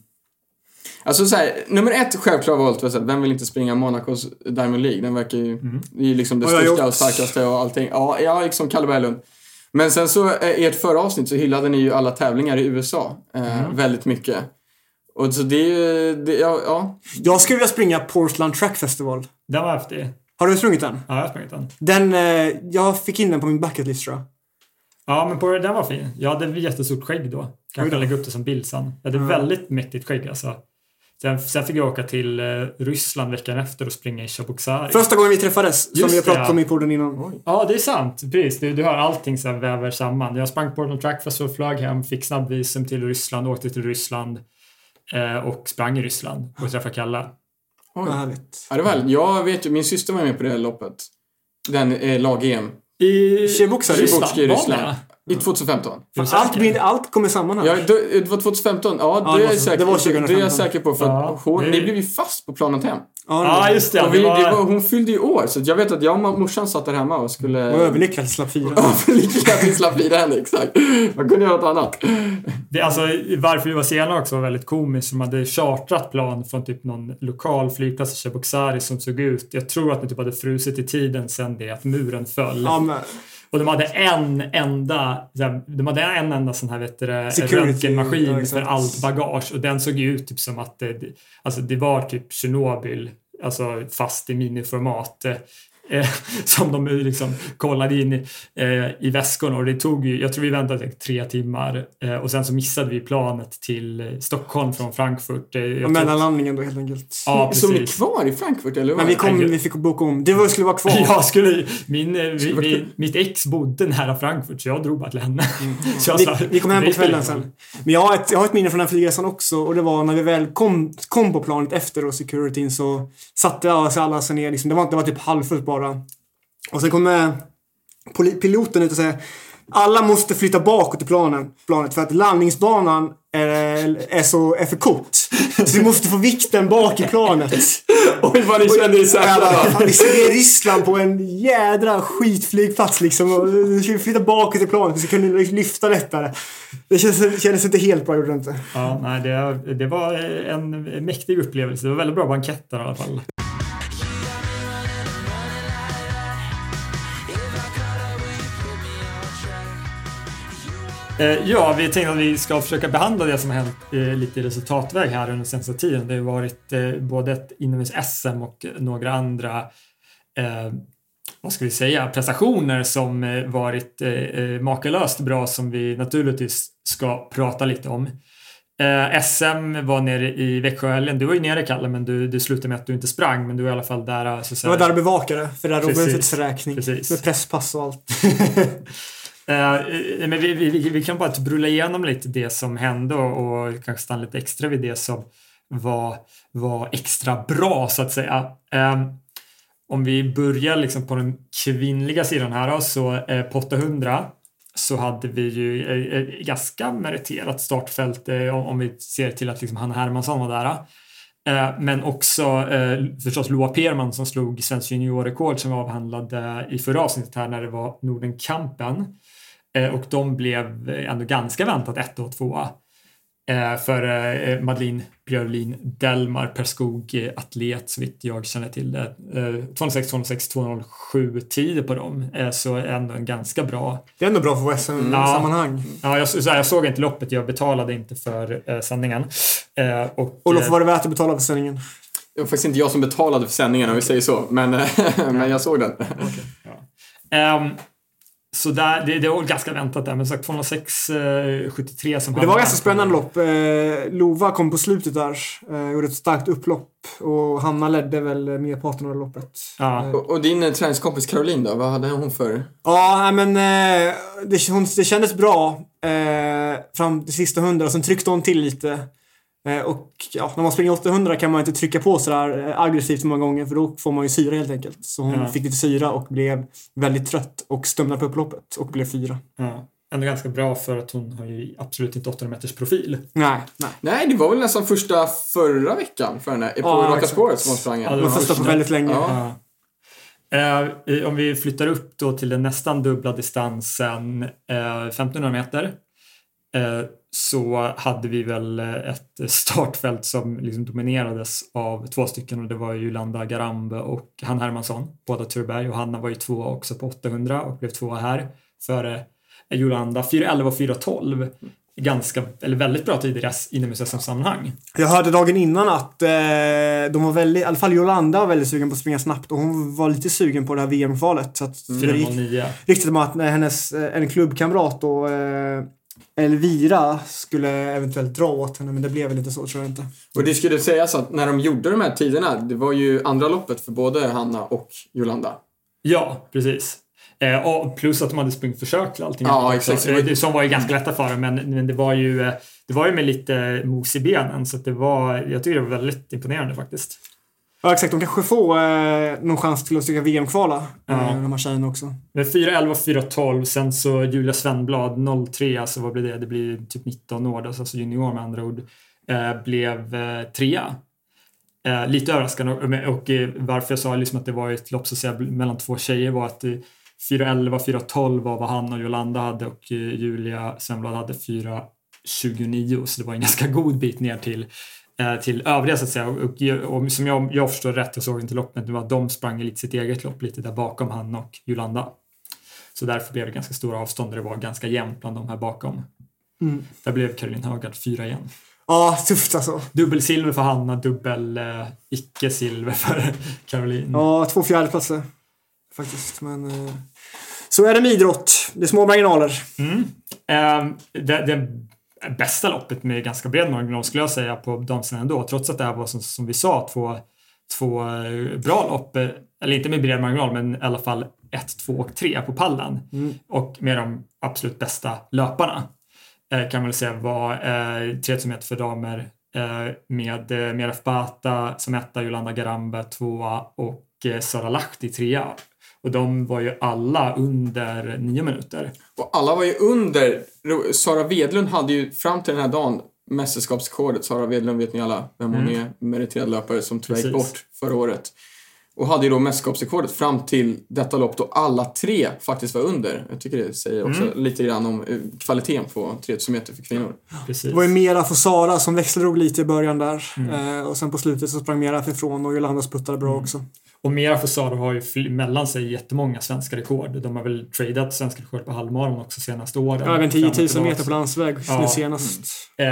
Speaker 3: Alltså så här, nummer ett självklart var att vem vill inte springa Monacos Diamond League? Den verkar ju, det är ju liksom det
Speaker 2: jag
Speaker 3: största och starkaste och allting. Ja, ja liksom Kalle Berglund. Men sen så eh, i ert förra avsnitt så hyllade ni ju alla tävlingar i USA eh, väldigt mycket. Och så det det, ja, ja.
Speaker 2: Jag skulle vilja springa Portland Track Festival.
Speaker 1: Den var häftig.
Speaker 2: Har du sprungit den?
Speaker 1: Ja, jag har sprungit den.
Speaker 2: Den, eh, jag fick in den på min bucket list tror jag.
Speaker 1: Ja, men på, den var fin. Jag hade jättestort skägg då. Kanske
Speaker 2: då.
Speaker 1: lägga upp det som bild sen. Jag hade väldigt mäktigt skägg alltså. Sen, sen fick jag åka till eh, Ryssland veckan efter och springa i Chaboksary.
Speaker 2: Första gången vi träffades, som
Speaker 1: Just
Speaker 2: vi har pratat
Speaker 1: det.
Speaker 2: om i podden innan.
Speaker 1: Ja, det är sant. Precis. Du, du har allting så här väver samman. Jag sprang Portland Track Festival, flög hem, fick snabbvisum till Ryssland, åkte till Ryssland eh, och sprang i Ryssland och träffade Kalle.
Speaker 2: Vad härligt.
Speaker 3: ja det var härligt. Jag vet ju, min syster var med på det här loppet. Den eh, lag-EM.
Speaker 1: I.
Speaker 2: Tjeboksary
Speaker 3: i Ryssland.
Speaker 1: det?
Speaker 3: I 2015.
Speaker 1: Är du
Speaker 2: Allt,
Speaker 1: säker?
Speaker 2: blir, allt kommer samman här.
Speaker 3: Ja, då- det var 2015. Ja,
Speaker 2: Ja,
Speaker 3: det,
Speaker 2: det
Speaker 3: är jag säker,
Speaker 2: Det var
Speaker 3: på. det är
Speaker 2: 2015.
Speaker 3: jag säker på. För
Speaker 1: Ja,
Speaker 3: hon,
Speaker 1: det-
Speaker 3: ni blev ju fast på planet hem.
Speaker 2: Ja, det
Speaker 1: just det.
Speaker 3: och vi,
Speaker 1: det var,
Speaker 3: det var, hon fyllde ju år, så jag vet att jag och morsan satt där hemma och skulle...
Speaker 2: var överlycklig att slapp fira.
Speaker 3: Lika att vi slapp lida henne, exakt. Man kunde göra något annat.
Speaker 1: det, alltså, varför vi var sena också var väldigt komiskt. De hade chartrat plan från typ någon lokal flygplats i Cheboksary som såg ut. Jag tror att de typ hade frusit i tiden sen det att muren föll.
Speaker 2: Ja, men,
Speaker 1: Och de hade en enda, de hade en enda sån här vet du, röntgenmaskin
Speaker 2: ja,
Speaker 1: för allt bagage och den såg ju ut typ som att det, alltså det var typ Tjernobyl, alltså fast i miniformat. Eh, som de liksom kollade in i, eh, i väskorna och det tog ju, jag tror vi väntade like, tre timmar eh, och sen så missade vi planet till eh, Stockholm från Frankfurt. Eh, tror-
Speaker 2: mellanlandningen då helt enkelt.
Speaker 1: Ja,
Speaker 3: Så ni är kvar i Frankfurt, eller vad?
Speaker 2: Men vi, kom, vi fick boka om. Det var, skulle vara kvar.
Speaker 1: Jag skulle, min, eh, vi, vi, mitt ex bodde nära Frankfurt så jag drog bara till henne. Så jag
Speaker 2: Vi,
Speaker 1: sa,
Speaker 2: vi kom hem
Speaker 1: "Det
Speaker 2: på kvällen
Speaker 1: ingen roll."
Speaker 2: sen. Men jag har, ett, jag har ett minne från den flygresan också och det var när vi väl kom, kom på planet efter och securityn så satte alla, alla sig ner. Liksom, det, var, det var typ halvfullt bara. Och sen kommer piloten ut och säger alla måste flytta bakåt i planen, planet för att landningsbanan är, är, så, är för kort. Så vi måste få vikten bak i planet.
Speaker 3: Oj, vad ni kände er.
Speaker 2: Fan, vi ser Ryssland på en jädra skitflygplats liksom. Och ska vi flytta bakåt i planet. Vi ska kunna lyfta lättare. Det kändes, det kändes inte helt bra, gjorde det inte.
Speaker 1: Ja, nej, det, det var en mäktig upplevelse. Det var väldigt bra banketter i alla fall. Ja, vi tänkte att vi ska försöka behandla det som har hänt eh, lite i resultatväg här under senaste tiden. Det har varit eh, både ett inomhus-SM och några andra eh, vad ska vi säga, prestationer som eh, varit eh, makalöst bra som vi naturligtvis ska prata lite om. Eh, SM var nere i Växjöhelgen. Du var ju nere Kalle, men du, du slutade med att du inte sprang. Men du var i alla fall där. Så, så
Speaker 2: Jag var där och bevakade för det här. Robert räkning.
Speaker 1: Precis.
Speaker 2: Med presspass och allt.
Speaker 1: Eh, men vi, vi, vi- vi kan bara brulla igenom lite det som hände och, och kanske stanna lite extra vid det som var, var extra bra så att säga. Eh, om vi börjar liksom på den kvinnliga sidan här då, så eh, på 800 så hade vi ju eh, eh, ganska meriterat startfält eh, om, om vi ser till att liksom Hanna Hermansson var där. Eh, men också eh, förstås Loa Perman som slog svensk juniorrekord som vi avhandlade i förra avsnittet här när det var Nordenkampen. Eh, och de blev eh, ändå ganska väntat ett och tvåa. Eh, för Madeleine Björlin Delmar per skog atlet så vitt jag känner till det. Eh, 206, 206, 207 tider på dem. Så ändå en ganska bra
Speaker 2: Det är ändå bra för SM-sammanhang.
Speaker 1: Ja, jag, så här, jag såg inte loppet, jag betalade inte för eh, sändningen. Och,
Speaker 2: Olof, var det värt att betala för sändningen?
Speaker 3: Det var faktiskt inte jag som betalade för sändningen om vi säger så, men, men jag såg den.
Speaker 1: ehm, så där, det, det var ganska väntat där, men sagt 206, eh, 73 som
Speaker 2: det var ganska spännande lopp. Eh, Lova kom på slutet där. Eh, gjorde ett starkt upplopp. Och Hanna ledde väl merparten av loppet.
Speaker 1: Ja.
Speaker 2: Eh,
Speaker 3: Och, och din eh, träningskompis Caroline då, vad hade hon för?
Speaker 2: Ja, men eh, det, hon, det kändes bra eh, fram till sista hundra. Sen tryckte hon till lite. Eh, och ja, när man springer 800 kan man inte trycka på sådär eh, aggressivt många gånger för då får man ju syra helt enkelt. Så hon
Speaker 1: Ja.
Speaker 2: fick lite syra och blev väldigt trött och stumnade på upploppet och blev fyra.
Speaker 1: Ja. Ändå ganska bra för att hon har ju absolut inte 800 meters profil.
Speaker 2: Nej, nej.
Speaker 3: Nej, det var väl nästan första förra veckan för henne, på
Speaker 2: Ja,
Speaker 3: Raka spåret som hon sprang.
Speaker 1: Ja, det
Speaker 2: var första på väldigt länge.
Speaker 3: Ja.
Speaker 1: Ja. Eh, om vi flyttar upp då till den nästan dubbla distansen, eh, 1500 meter, eh, så hade vi väl eh, ett startfält som liksom dominerades av två stycken och det var ju Jolanda Garambe och Hanna Hermansson, båda Turberg och Hanna var ju tvåa också på 800 och blev tvåa här före Jolanda 4.11 och 4.12. Ganska, eller väldigt bra tider i inomhus-SM-sammanhang.
Speaker 2: Jag hörde dagen innan att eh, de var väldigt, i alla fall Jolanda var väldigt sugen på att springa snabbt och hon var lite sugen på det här VM-kvalet. Så att det gick
Speaker 1: 4.09.
Speaker 2: ryktet om att hennes, eh, en klubbkamrat och eh, Elvira skulle eventuellt dra åt henne men det blev väl inte så tror jag inte.
Speaker 3: Och det skulle sägas att när de gjorde de här tiderna, det var ju andra loppet för både Hanna och Jolanda.
Speaker 1: Ja, precis. Eh, och plus att de hade sprungförsök till allting.
Speaker 3: Ja, exakt.
Speaker 1: också. Eh, Som var ju ganska lätta för dem, men, men det var ju eh, det var ju med lite mos i benen så att det var, jag tycker det var väldigt imponerande faktiskt.
Speaker 2: Ja exakt, de kanske får eh, någon chans till att stycka VM-kvala.
Speaker 1: Ja.
Speaker 2: Eh, de här tjejerna också.
Speaker 1: Men 4.11 och 4.12, sen så Julia Svenblad 03, alltså vad blir det? Det blir typ 19 år, då, alltså junior med andra ord, eh, blev eh, trea. Eh, lite överraskande och, och, och eh, varför jag sa liksom att det var ett lopp så säga, mellan två tjejer var att eh, 4.11, 4.12 var vad han och Jolanda hade och eh, Julia Svenblad hade 4.29 så det var en ganska god bit ner till eh, till övriga så att säga. Och, och, som jag, jag förstår rätt, jag såg inte loppet, det var att de sprang lite sitt eget lopp lite där bakom han och Jolanda. Så därför blev det ganska stora avstånd och det var ganska jämnt bland de här bakom.
Speaker 2: Mm.
Speaker 1: Där blev Caroline Högard fyra igen.
Speaker 2: Ja, tufft alltså.
Speaker 1: Dubbel silver för Hanna, dubbel eh, icke-silver för Caroline.
Speaker 2: Ja, två fjärdeplatser. Faktiskt, men... Eh, så är det med idrott. Det är små marginaler.
Speaker 1: Mm. Eh, det, det bästa loppet med ganska bred marginal skulle jag säga på damsidan ändå. Trots att det här var som, som vi sa två, två eh, bra lopp. eh, Eller inte med bred marginal men i alla fall 1, 2 och 3 på pallen.
Speaker 2: Mm.
Speaker 1: Och med de absolut bästa löparna. Eh, kan man väl säga var eh, 3000 meter för damer eh, med eh, Meraf Bata som etta, Jolanda Garambe tvåa och eh, Sara Lahti trea. Och de var ju alla under nio minuter.
Speaker 3: Och alla var ju under. Sara Wedlund hade ju fram till den här dagen mästerskapsrekordet. Sara Wedlund vet ni alla vem hon
Speaker 1: Mm.
Speaker 3: är. Meriterad löpare som tyvärr gick bort förra året. Och hade ju då mästerskapsrekordet fram till detta lopp då alla tre faktiskt var under. Jag tycker det säger också
Speaker 1: Mm.
Speaker 3: lite grann om eh, kvaliteten på 3000 meter för kvinnor.
Speaker 1: Precis.
Speaker 2: Det var ju Mera för Sara som växeldrog lite i början där.
Speaker 1: Mm.
Speaker 2: Eh, och sen på slutet så sprang Mera ifrån och Jolanda sputtade bra också.
Speaker 1: Och Mera Fosado har ju mellan sig jättemånga svenska rekord. De har väl tradat svenska rekord på halvmaran också senaste åren.
Speaker 2: Ja, även 10 000
Speaker 1: Fram och
Speaker 2: meter på landsväg
Speaker 1: Ja.
Speaker 2: nu senast.
Speaker 1: Eh,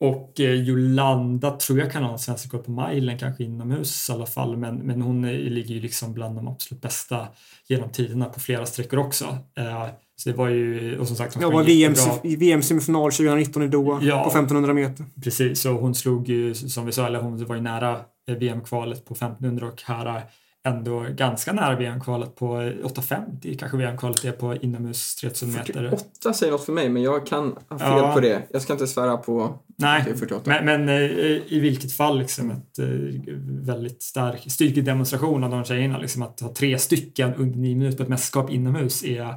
Speaker 1: och eh, Jolanda tror jag kan ha en svensk rekord på milen, kanske inomhus i alla fall. Men, men hon är, ligger ju liksom bland de absolut bästa genom tiderna på flera sträckor också. Eh, så det var ju, och som sagt, hon sprang
Speaker 2: var VM, VM-semifinal 2019 i Doha
Speaker 1: Ja.
Speaker 2: på 1500 meter.
Speaker 1: Precis, och hon slog ju som vi sa, eller hon var ju nära eh, VM-kvalet på 1500 och här är ändå ganska nära VM-kvalet på eh, 850 kanske VM-kvalet är på inomhus 3000 meter.
Speaker 3: 48 säger något för mig, men jag kan ha fel
Speaker 1: Ja.
Speaker 3: på det. Jag ska inte svära på
Speaker 1: Nej,
Speaker 3: det är 48.
Speaker 1: men, men eh, i vilket fall liksom ett eh, väldigt stark styrkedemonstration av de tjejerna. Liksom att ha tre stycken under nio minuter på ett mästerskap inomhus är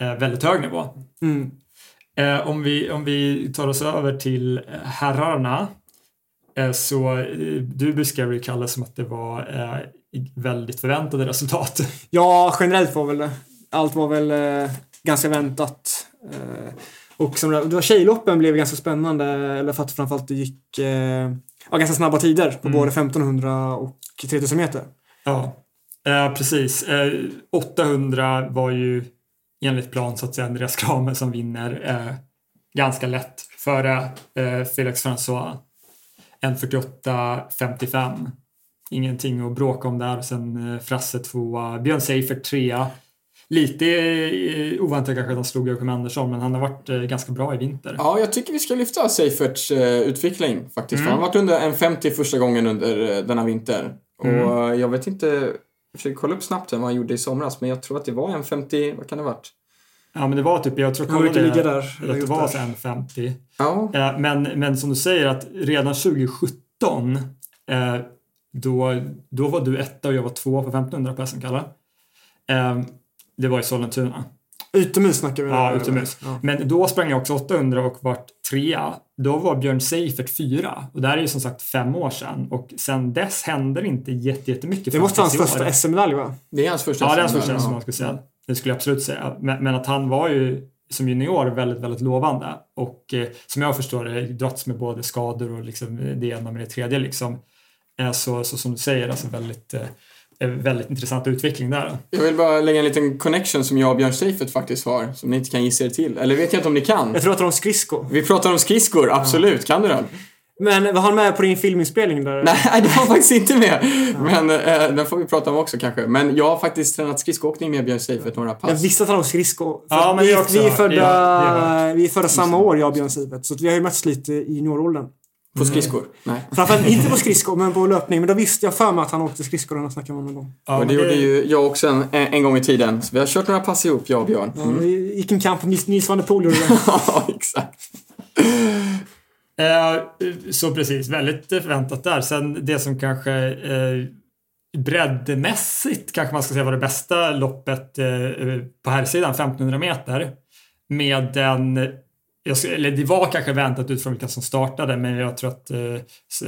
Speaker 1: eh, väldigt hög nivå.
Speaker 2: Mm.
Speaker 1: Om, vi, om vi tar oss över till herrarna så du beskrev det Kalle som att det var väldigt förväntade resultat.
Speaker 2: Ja, generellt var väl. Allt var väl eh, ganska väntat. Eh, och som, det var tjejloppen blev ganska spännande, eller för att framförallt det gick eh, ja, ganska snabba tider på
Speaker 1: Mm.
Speaker 2: både 1500 och 3000 meter.
Speaker 1: Ja, eh, precis. Eh, 800 var ju enligt plan så att säga Andreas Kramer som vinner eh, ganska lätt före eh, Felix François. 1.48.55. Ingenting att bråka om där. Sen eh, Frasse tvåa, Björn Seifert trea. Lite eh, oväntat kanske att han slog Joakim Andersson men han har varit eh, ganska bra i vinter.
Speaker 3: Ja, jag tycker vi ska lyfta Seiferts eh, utveckling faktiskt.
Speaker 1: Mm.
Speaker 3: För han har varit under en 50 första gången under eh, denna vinter.
Speaker 1: Mm.
Speaker 3: Och jag vet inte, jag försöker kolla upp snabbt vad han gjorde i somras, men jag tror att det var en 50, vad kan det ha varit?
Speaker 1: Ja men det var typ, jag tror
Speaker 2: Han brukar
Speaker 1: kollade
Speaker 2: ligga där.
Speaker 1: att det var så 1.50.
Speaker 3: Ja,
Speaker 1: Eh, Men, men som du säger att redan 2017 eh, då, då var du etta och jag var två på 1500 på SM-Kalle. Eh, det var i Sollentuna.
Speaker 2: Utomhus snackar vi.
Speaker 1: Ja,
Speaker 2: där,
Speaker 1: utomhus.
Speaker 2: Ja.
Speaker 1: Men då sprang jag också 800 och vart trea. Då var Björn Seifert fyra. Och det här är ju som sagt fem år sedan. Och sen dess händer inte jätte- jättemycket.
Speaker 2: Det måste vara hans första SM-medalj va?
Speaker 3: det är hans första
Speaker 1: Ja, det är hans första
Speaker 3: ja.
Speaker 1: som man skulle säga. Det skulle jag absolut säga. Men, men att han var ju som junior väldigt, väldigt lovande. Och eh, som jag förstår det, dragits med både skador och liksom det ena med det tredje liksom. Eh, så, så som du säger, alltså väldigt, eh, väldigt intressant utveckling där.
Speaker 3: Jag vill bara lägga en liten connection som jag och Björn Seifert faktiskt har, som ni inte kan gissa er till. Eller vet jag inte om ni kan.
Speaker 2: Jag tror att det var en skridsko.
Speaker 3: Vi pratar om skridskor, absolut. Kan du den?
Speaker 2: Men var han med på din filminspelning där?
Speaker 3: Nej, det var faktiskt inte med. Men eh, den får vi prata om också kanske. Men jag har faktiskt tränat skridskoåkning med Björn Seifert några
Speaker 2: Jag
Speaker 3: pass.
Speaker 2: visste att han var skridsko.
Speaker 1: Ja, men
Speaker 2: vi, vi är födda,
Speaker 1: jag
Speaker 2: vi är födda samma år, jag och Björn Sivert. Så vi har ju mötts lite i junioråldern.
Speaker 3: På skridskor? Nej.
Speaker 2: Framförallt inte på skridskor, men på löpning. Men då visste jag för mig att han åkte skridskor när jag snackade med honom någon gång.
Speaker 1: Ja,
Speaker 3: och det
Speaker 1: men
Speaker 3: gjorde ju jag också en, en gång i tiden. Så vi har kört några pass ihop, jag och Björn.
Speaker 2: Ja,
Speaker 3: Mm.
Speaker 2: Vi gick en kamp på Nils, Nils van der Poel gjorde det.
Speaker 3: Ja, exakt.
Speaker 1: Eh, så precis, väldigt förväntat där. Sen det som kanske eh, breddmässigt kanske man ska säga var det bästa loppet eh, på här sidan 1500 meter. Med den, jag eller det var kanske väntat utifrån vilka som startade men jag tror att, eh,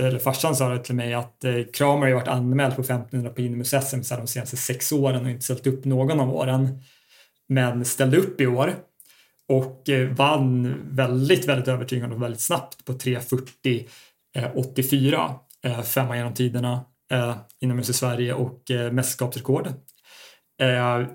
Speaker 1: eller farsan sa det till mig att eh, Kramer har ju varit anmäld på 1500 på inomhus-SM de senaste sex åren och inte ställt upp någon av åren. Men ställde upp i år och eh, vann väldigt, väldigt övertygande och väldigt snabbt på 3.40 eh, 84. Eh, femma genom tiderna eh, inomhus i Sverige och eh, mästerskapsrekord. Eh,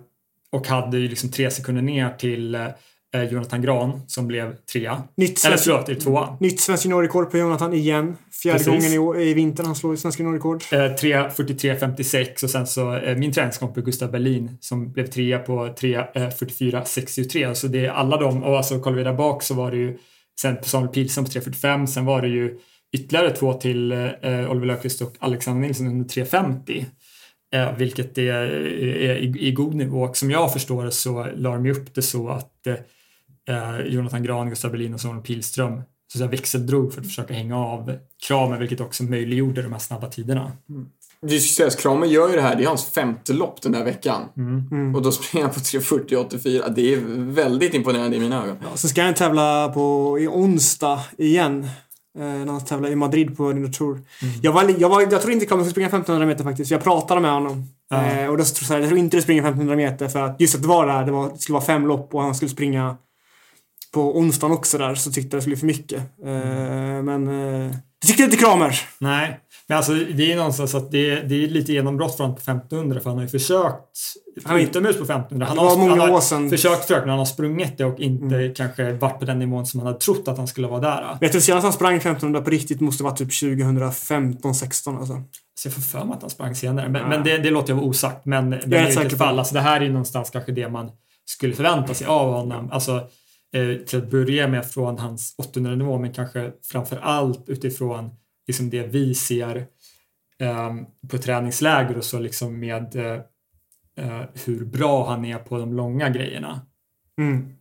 Speaker 1: och hade ju liksom tre sekunder ner till eh, eh, Jonathan Gran som blev trea.
Speaker 2: Nytt
Speaker 1: Eller förlåt, i tvåa.
Speaker 2: nytt svenskt juniorrekord på Jonathan igen. Fjärde
Speaker 1: Precis.
Speaker 2: gången i, i vinter han slår svenska juniorrekord.
Speaker 1: Eh, 3.43.56 och sen så eh, min träningskompis Gustav Berlin som blev trea på 3.44.63. Så det är alla de och alltså kollar vi där bak så var det ju sen Samuel Pilsson på 3.45 sen var det ju ytterligare två till eh, Oliver Löfqvist och Alexander Nilsson under 3.50. Eh, vilket är, är i, i god nivå och som jag förstår det så la de upp det så att eh, Jonathan Gran, Gustav Berlin och Samuel Pilström så säga, växeldrog för att försöka hänga av Kramer vilket också möjliggjorde de här snabba tiderna.
Speaker 3: Det ska sägas, Kramer gör ju det här, det är hans femte lopp den här veckan.
Speaker 2: Mm.
Speaker 3: Och då springer han på 3.40,84. Det är väldigt imponerande i mina ögon.
Speaker 2: Ja, så ska han tävla på, i onsdag igen. Eh, när han tävlade i Madrid på Nino Tour. Jag, var, jag, var, jag tror inte Kramer skulle springa 1500 meter faktiskt. Jag pratade med honom.
Speaker 1: Ja.
Speaker 2: Eh, och då sa jag, jag tror inte du springer 1500 meter för att just att det var där, det, var, det skulle vara fem lopp och han skulle springa på onsdagen också där så tyckte jag det skulle bli för mycket. Eh, men eh, det tyckte inte Kramer.
Speaker 1: Nej, men alltså det är någonstans att det, det är lite genombrott för honom på 1500 för han har ju försökt
Speaker 2: Han har-
Speaker 1: utomhus på 1500. Han
Speaker 2: Det var
Speaker 1: har,
Speaker 2: många
Speaker 1: han har
Speaker 2: år sedan.
Speaker 1: försökt, försökt men han har sprungit det och inte kanske varit på den nivån som han hade trott att han skulle vara där.
Speaker 2: Vet du, senast han sprang 1500 på riktigt måste vara typ 2015, 16 alltså.
Speaker 1: Så jag får för mig att han sprang senare. Men,
Speaker 2: Ja.
Speaker 1: men det, det låter jag vara osagt. Men, men
Speaker 2: är
Speaker 1: i
Speaker 2: rätt säker på
Speaker 1: fall,
Speaker 2: det.
Speaker 1: alltså det här är ju någonstans kanske det man skulle förvänta sig av honom. Alltså eh, till att börja med från hans 800 nivå men kanske framför allt utifrån liksom det vi ser ehm, på träningsläger och så liksom med eh, eh, hur bra han är på de långa grejerna.
Speaker 2: Mm.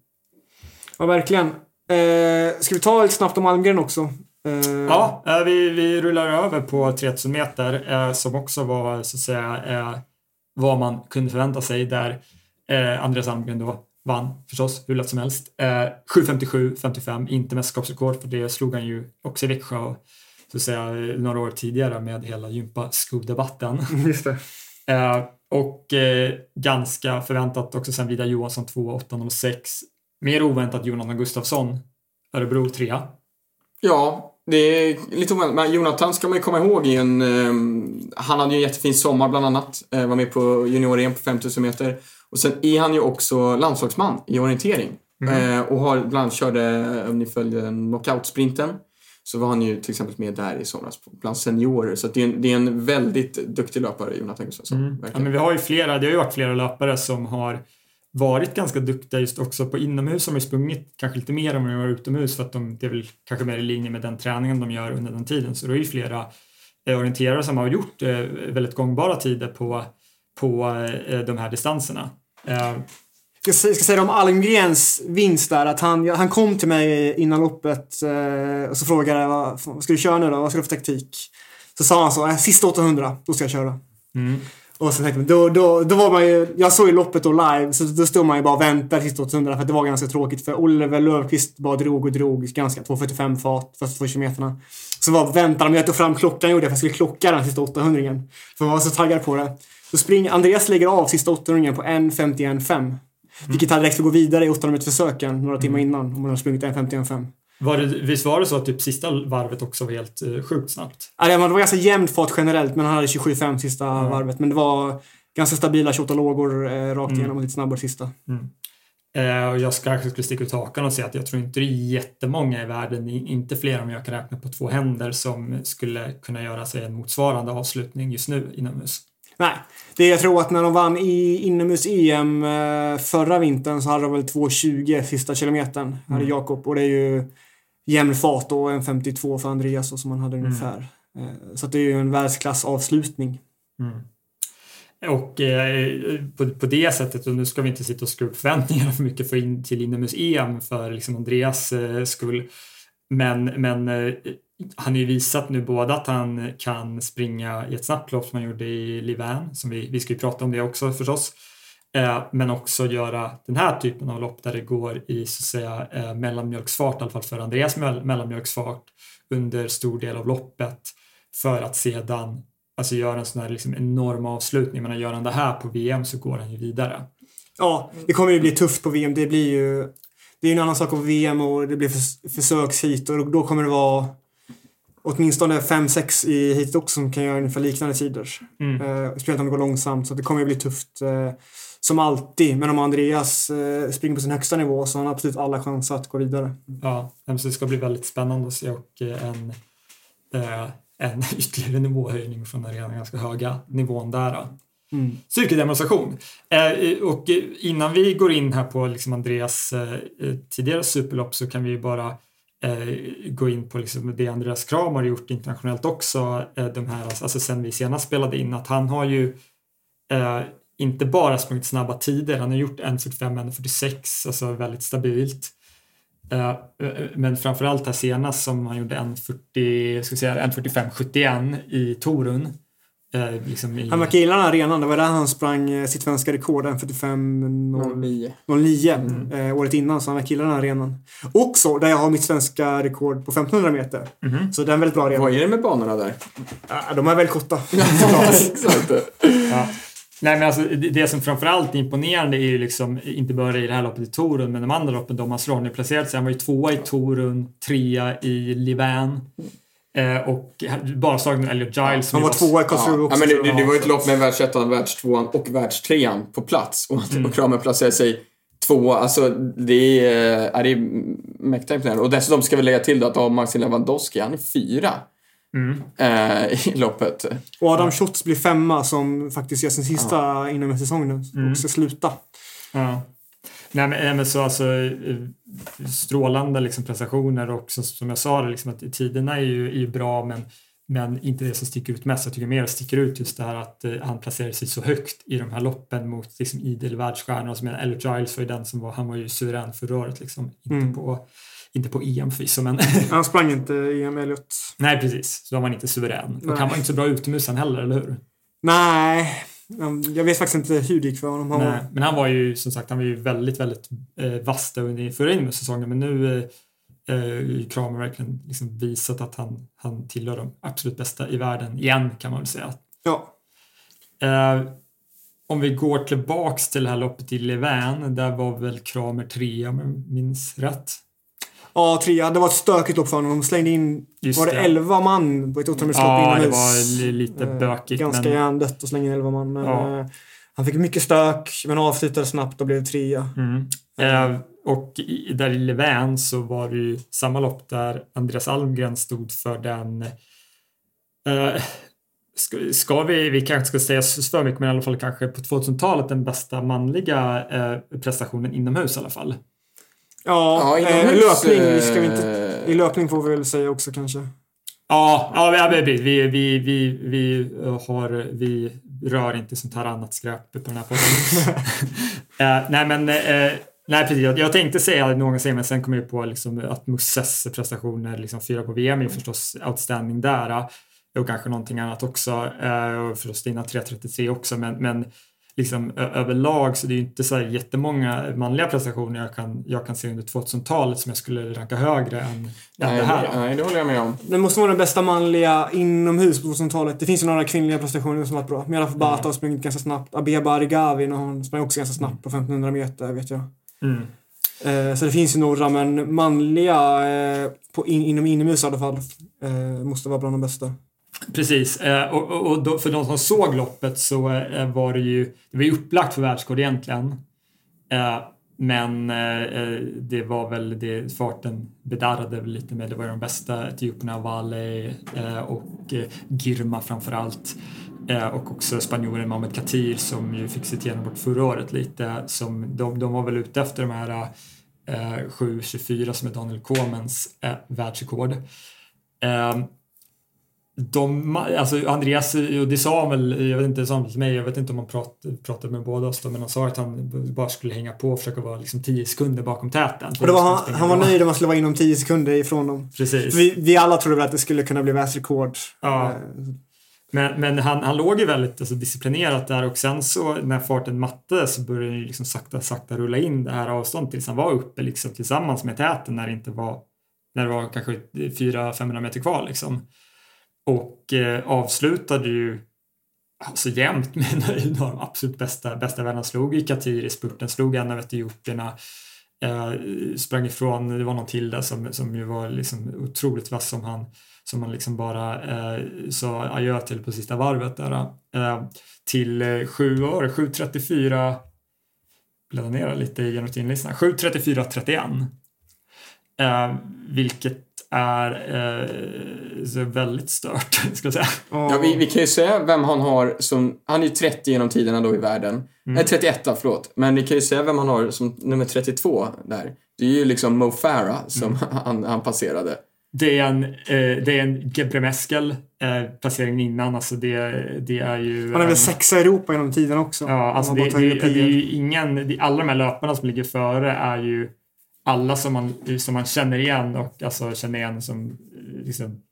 Speaker 2: Ja, verkligen. Eh, ska vi ta lite snabbt om Almgren också? Eh,
Speaker 1: Ja, eh, vi, vi rullar över på 3000 meter eh, som också var så att säga eh, vad man kunde förvänta sig där eh, Andreas Almgren då vann förstås hur lätt som helst. Eh, 7.57.55, inte mästerskapsrekord för det slog han ju också i Växjö så att säga några år tidigare med hela gympaskodebatten.
Speaker 2: Just det.
Speaker 1: Eh, och eh, ganska förväntat också sen Vida Johansson 2.806. Mer oväntat Jonathan Gustafsson, Örebro 3.
Speaker 3: Ja, det är lite oväntat. Men Jonathan ska man ju komma ihåg i en... ehm, han hade ju en jättefin sommar bland annat. Eh, var med på junior-EM på 5000 meter. Och sen är han ju också landslagsman i orientering. Eh, och har bland annat körde, om ni följde knockout-sprinten, så var han ju till exempel med där i somras bland seniorer. Så det, är en, det är en väldigt duktig löpare, Jonathan Gustafsson.
Speaker 1: Mm. Ja, men vi har ju flera, det har ju varit flera löpare som har varit ganska duktiga just också på inomhus som har sprungit kanske lite mer än vad de gör utomhus för att de, det är väl kanske mer i linje med den träningen de gör under den tiden. Så det är ju flera eh, orienterare som har gjort eh, väldigt gångbara tider på, på eh, de här distanserna. Eh,
Speaker 2: Jag ska, ska säga om Almgrens vinst där att han, han kom till mig innan loppet eh, och så frågade jag vad, vad ska du köra nu då? Vad ska du för taktik? Så sa han så, äh, sista 800, då ska jag köra.
Speaker 1: mm.
Speaker 2: Och så tänkte jag, då, då, då var man ju, jag såg ju loppet då live, så då stod man ju bara och väntade sista 800 för det var ganska tråkigt för Oliver Löfqvist bara drog och drog ganska 2.45 fart första två kilometerna. Så var väntade men jag tog fram klockan gjorde jag för att jag skulle klocka den sista 800 För jag var så taggad på det. Så springer Andreas lägger av sista 800 på 1.51.5. Vilket hade räckt för att gå vidare i 800 försöken några timmar innan om man hade sprungit 1.51.5.
Speaker 1: var det, visst var det så att typ sista varvet också var helt eh, sjukt snabbt?
Speaker 2: Ja, det var ganska jämnt fart generellt, men han hade 27,5 sista varvet. Men det var ganska stabila 28 lågor eh, rakt igenom och lite snabbare sista.
Speaker 1: Eh, och jag ska kanske skulle sticka ut hakan och säga att jag tror inte det är jättemånga i världen, inte fler om jag kan räkna på två händer, som skulle kunna göra sig en motsvarande avslutning just nu inomhus.
Speaker 2: Nej, det jag tror att när de vann i inomhus-EM eh, förra vintern så hade de väl 2.20 sista kilometern, hade Jakob. Och det är ju jämn fart och en 52 för Andreas och som han hade ungefär. Eh, så det är ju en världsklass avslutning.
Speaker 1: Och eh, på, på det sättet, och nu ska vi inte sitta och skruva upp förväntningarna för mycket för in, till inomhus-EM för liksom Andreas eh, skull. Men, men eh, han har ju visat nu både att han kan springa i ett snabbt lopp som han gjorde i Livan, som vi, vi ska ju prata om det också förstås. Eh, men också göra den här typen av lopp där det går i så att säga eh, mellanmjölksfart, i alla fall för Andreas mell- mellanmjölksfart under stor del av loppet för att sedan alltså göra en sån här liksom enorm avslutning. Men gör han det här på VM så går han ju vidare.
Speaker 2: Ja, det kommer ju bli tufft på VM. Det blir ju... Det är ju en annan sak på VM och det blir förs och då kommer det vara åtminstone 5-6 i hit också som kan göra ungefär liknande tider.
Speaker 1: Mm.
Speaker 2: Eh, speciellt om det går långsamt så det kommer ju bli tufft eh, som alltid. Men om Andreas eh, springer på sin högsta nivå så har han absolut alla chanser att gå vidare.
Speaker 1: Ja, så det ska bli väldigt spännande att se och eh, en, eh, en ytterligare nivåhöjning från den redan ganska höga nivån där.
Speaker 2: Mm.
Speaker 1: Styrkedemonstration. Eh, och innan vi går in här på liksom Andreas tidigare superlopp så kan vi bara Eh, gå in på liksom det Andreas Kram har gjort internationellt också. Eh, de här, alltså, alltså sen vi senast spelade in att han har ju eh, inte bara sprungit snabba tider, han har gjort 1.45, 1.46, alltså väldigt stabilt. Eh, eh, eh, men framförallt här senast som han gjorde 1.45, 71 i Torun Eh, liksom i,
Speaker 2: Han var killarna arenan, det var där han sprang eh, sitt svenska rekord, 1.45.09
Speaker 3: 09.
Speaker 2: mm. eh, året innan, så han var killarna arenan. Också där jag har mitt svenska rekord på 1500 meter.
Speaker 1: Mhm.
Speaker 2: Så det är en väldigt bra arena.
Speaker 3: Vad är det med banorna där?
Speaker 2: Ja, de är väldigt korta.
Speaker 1: Ja. Nej men alltså det, som framförallt är imponerande är ju liksom inte bara i det här loppet i Torun men de andra loppen de har slagit placerat sig. Han var ju tvåa i Torun, trea i Livan eh, och bara slagit med Elliot Giles.
Speaker 2: Han var tvåa i
Speaker 3: Ja,
Speaker 2: också.
Speaker 3: men det, det, det var ju ett lopp med världsettan, världstvåan och världstrean på plats. Och, och Kramer placerade sig tvåa. Alltså, det är, ja, det är mäktigt imponerande. Och dessutom ska vi lägga till då att ja, Maxim Lewandowski, han är fyra
Speaker 1: Mm.
Speaker 3: eh, i loppet.
Speaker 2: Och Adam Schotts blir femma som faktiskt gör sin sista inom en säsong nu.
Speaker 1: Mm.
Speaker 2: Och ska sluta.
Speaker 1: Ja. Nej men, men så alltså eh, strålande liksom prestationer och så, som jag sa liksom att tiderna är ju, är ju bra men men inte det som sticker ut mest. Jag tycker mer sticker ut just det här att eh, han placerar sig så högt i de här loppen mot liksom, idel världsstjärnor. Alltså, Elliot Giles var ju den som var, han var ju suverän förra året liksom. Inte,
Speaker 2: Mm.
Speaker 1: på, inte på EM förvisso men
Speaker 2: Han sprang inte EM Elliot.
Speaker 1: nej precis, så var man inte suverän.
Speaker 2: Nej.
Speaker 1: Och han var inte så bra utomhus sen heller, eller hur?
Speaker 2: Nej. Jag vet faktiskt inte hur det gick för honom. Han
Speaker 1: Nej,
Speaker 2: var,
Speaker 1: men han var ju som sagt han var ju väldigt, väldigt eh, vass under förra inomhussäsongen men nu eh, eh, Kramer verkligen liksom visat att han, han tillhör de absolut bästa i världen igen kan man väl säga.
Speaker 2: ja.
Speaker 1: Eh, om vi går tillbaks till det här loppet i Levan, där var väl Kramer trea om jag minns rätt.
Speaker 2: Ja, trea. Det var ett stökigt lopp för honom. De slängde in,
Speaker 1: Just
Speaker 2: var det
Speaker 1: det.
Speaker 2: 11 man på ett åttondelslopp
Speaker 1: Ja, det
Speaker 2: inomhus?
Speaker 1: var li- lite
Speaker 2: Eh,
Speaker 1: bökigt.
Speaker 2: Ganska
Speaker 1: men,
Speaker 2: hjärndött att slänga in 11 man. Men
Speaker 1: Ja.
Speaker 2: eh, han fick mycket stök, men avslutade snabbt och blev trea.
Speaker 1: mm. eh, och i, där i Levan så var det ju samma lopp där Andreas Almgren stod för den eh, Ska, ska vi, vi kanske ska säga för mycket, men i alla fall kanske på 2000-talet den bästa manliga eh, prestationen inomhus i alla fall.
Speaker 2: Ja,
Speaker 3: Ja,
Speaker 2: eh, löpning ska vi inte...
Speaker 3: eh,
Speaker 2: I löpning får vi väl säga också kanske.
Speaker 1: Ja, ja vi, vi, vi, vi, vi, vi, har, vi rör inte sånt här annat skräp på den här podden. eh, nej, men eh, nej, precis. Jag, jag tänkte säga någonsin, men sen kom jag på liksom, att Musses prestationer, liksom fyra på VM, är förstås outstanding där. eh, Och kanske någonting annat också. Eh, och förstås dina 3.33 också, men, men liksom, överlag så det är ju inte så här jättemånga manliga prestationer jag kan, jag kan se under 2000-talet som jag skulle ranka högre än, än
Speaker 3: Nej,
Speaker 1: det här.
Speaker 3: nej, det håller jag med om.
Speaker 2: Det måste vara den bästa manliga inomhus på 2000-talet. Det finns ju några kvinnliga prestationer som varit bra. Mera Bata har sprungit ganska snabbt. Abeba Arigavi, hon sprang också ganska snabbt på 1500 meter, vet jag.
Speaker 1: Mm.
Speaker 2: Eh, så det finns ju några, men manliga eh, på in, inom inomhus i alla fall eh, måste vara bland de bästa.
Speaker 1: Precis, eh, och, och, och för de som såg loppet så eh, var det ju, det var ju upplagt för världsrekord egentligen. Eh, men det var väl det, farten bedarrade lite med, det var ju de bästa etiopierna, Vale och Girma framförallt. allt. och också spanjoren Mohamed Katir som ju fick sitt genombrott förra året lite. Som, de, de var väl ute efter de här 7.24 som är Daniel Komens världsrekord. De, alltså Andreas, och det sa han väl, jag vet inte, det sa han till mig, jag vet inte om han prat, pratade med båda oss då, men han sa att han bara skulle hänga på och försöka vara liksom 10 sekunder bakom täten.
Speaker 2: Och det var han, han var nöjd om han skulle vara inom 10 sekunder ifrån dem.
Speaker 1: Precis.
Speaker 2: Vi, vi alla trodde väl att det skulle kunna bli världsrekord.
Speaker 1: Ja.
Speaker 2: Eh,
Speaker 1: Men, men han, han låg ju väldigt alltså, disciplinerat där och sen så när farten mattades så började han ju liksom sakta, sakta rulla in det här avståndet tills han var uppe liksom tillsammans med täten när det inte var, när det var kanske 400-500 meter kvar liksom. Och eh, avslutade ju alltså jämnt med en av de absolut bästa, bästa vännerna. Slog i Katir i spurten, slog en av etiopierna. Eh, sprang ifrån, det var någon till där som, som ju var liksom otroligt vass som han som man liksom bara eh, sa adjö till på sista varvet där. Eh, till eh, 7 år, 7.34 bläddra ner lite i genotinlistan. 7.34.31. Eh, vilket är eh, så väldigt stört, ska jag säga.
Speaker 3: Ja, vi, vi kan ju säga vem han har som... Han är ju 30 genom tiderna då i världen.
Speaker 1: Mm.
Speaker 3: Nej, 31 förlåt. Men vi kan ju säga vem han har som nummer 32 där. Det är ju liksom Mo Farah som
Speaker 1: Mm.
Speaker 3: han, han passerade.
Speaker 1: Det är en, eh, det är en Gebremeskel eh, placeringen innan. Alltså det, det är ju...
Speaker 2: Han är väl sexa i Europa genom tiden också.
Speaker 1: Ja, alltså det, det, det är ingen, alla de här löparna som ligger före är ju alla som man, som man känner igen och alltså känner igen som eh, liksom,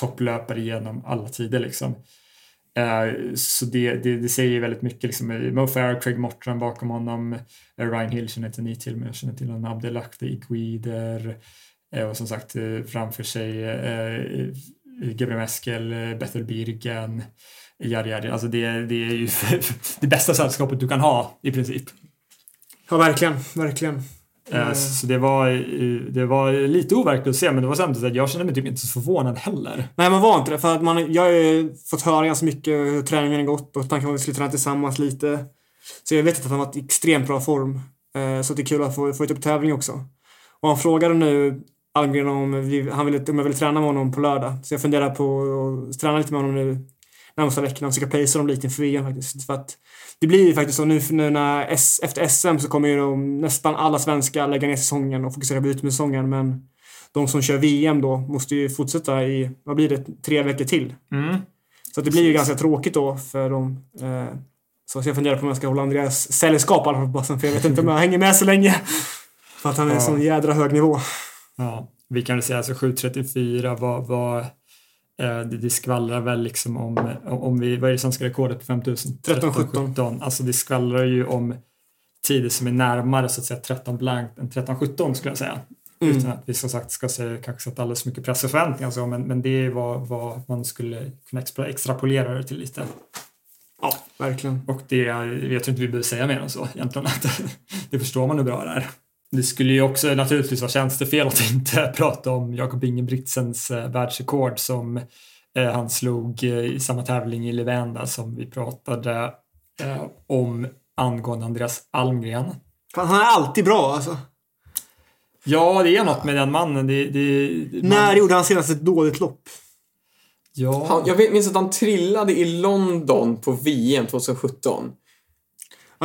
Speaker 1: topplöpare genom alla tider liksom. Uh, så det, det, det säger väldigt mycket. Liksom, eh, Mo Farah, Craig Mortran bakom honom, uh, Ryan Hill känner inte ni till, men jag känner till honom, Abdelakte Iguider uh, och som sagt framför sig eh, Gabriel Meskel, Bethel Birgen, Jari Jari. Alltså det, det är ju det bästa sällskapet du kan ha i princip.
Speaker 2: Ja, verkligen. Verkligen.
Speaker 1: Eh,
Speaker 2: Mm.
Speaker 1: Så det var, det var lite overkligt att se, men det var samtidigt att jag kände mig typ inte så förvånad heller.
Speaker 2: Nej, man var inte det. För att man, jag har ju fått höra ganska mycket hur träningen har gått och tanken var att vi skulle träna tillsammans lite. Så jag vet att han var i extremt bra form. Eh, Så det är kul att få, få upp tävling också. Och han frågade nu Almgren om, vi, han ville, om jag ville träna med honom på lördag. Så jag funderar på att träna lite med honom nu närmsta veckorna och försöka placea dem lite inför VM faktiskt. För att det blir ju faktiskt så nu, nu när S, efter SM så kommer ju de, nästan alla svenskar lägga ner säsongen och fokusera på utsäsongen men de som kör VM då måste ju fortsätta i, vad blir det, tre veckor till.
Speaker 1: Mm.
Speaker 2: Så det blir ju ganska tråkigt då för dem. Eh, så jag funderar på om jag ska hålla Andreas sällskap på basen för jag vet inte om jag hänger med så länge. För att han är
Speaker 1: Ja.
Speaker 2: sån jädra hög nivå.
Speaker 1: Ja, vi kan väl säga alltså 7.34 var, var det, det skvallrar väl liksom om, om vi, vad är det svenska rekordet på 5000?
Speaker 2: 13-17.
Speaker 1: Alltså det skvallrar ju om tider som är närmare så att säga 13 blankt än 13-17 skulle jag säga.
Speaker 2: Mm.
Speaker 1: Utan att vi som sagt ska säga, kanske sätta alldeles för mycket press och förväntningar så, men, men det är vad, vad man skulle kunna extra, extrapolera det till lite.
Speaker 2: Ja, verkligen.
Speaker 1: Och det jag vet jag inte vi behöver säga mer än så egentligen. Att det förstår man hur bra det är. Det skulle ju också naturligtvis vara tjänstefel att inte prata om Jakob Ingebrigtsens eh, världsrekord som eh, han slog eh, i samma tävling i Levenda som vi pratade om angående Andreas Almgren.
Speaker 2: Fan, han är alltid bra alltså.
Speaker 1: Ja, det är något med den mannen. Det, det, man,
Speaker 2: När gjorde han senast ett dåligt lopp?
Speaker 1: Ja,
Speaker 3: Han, jag minns att han trillade i London på VM 2017.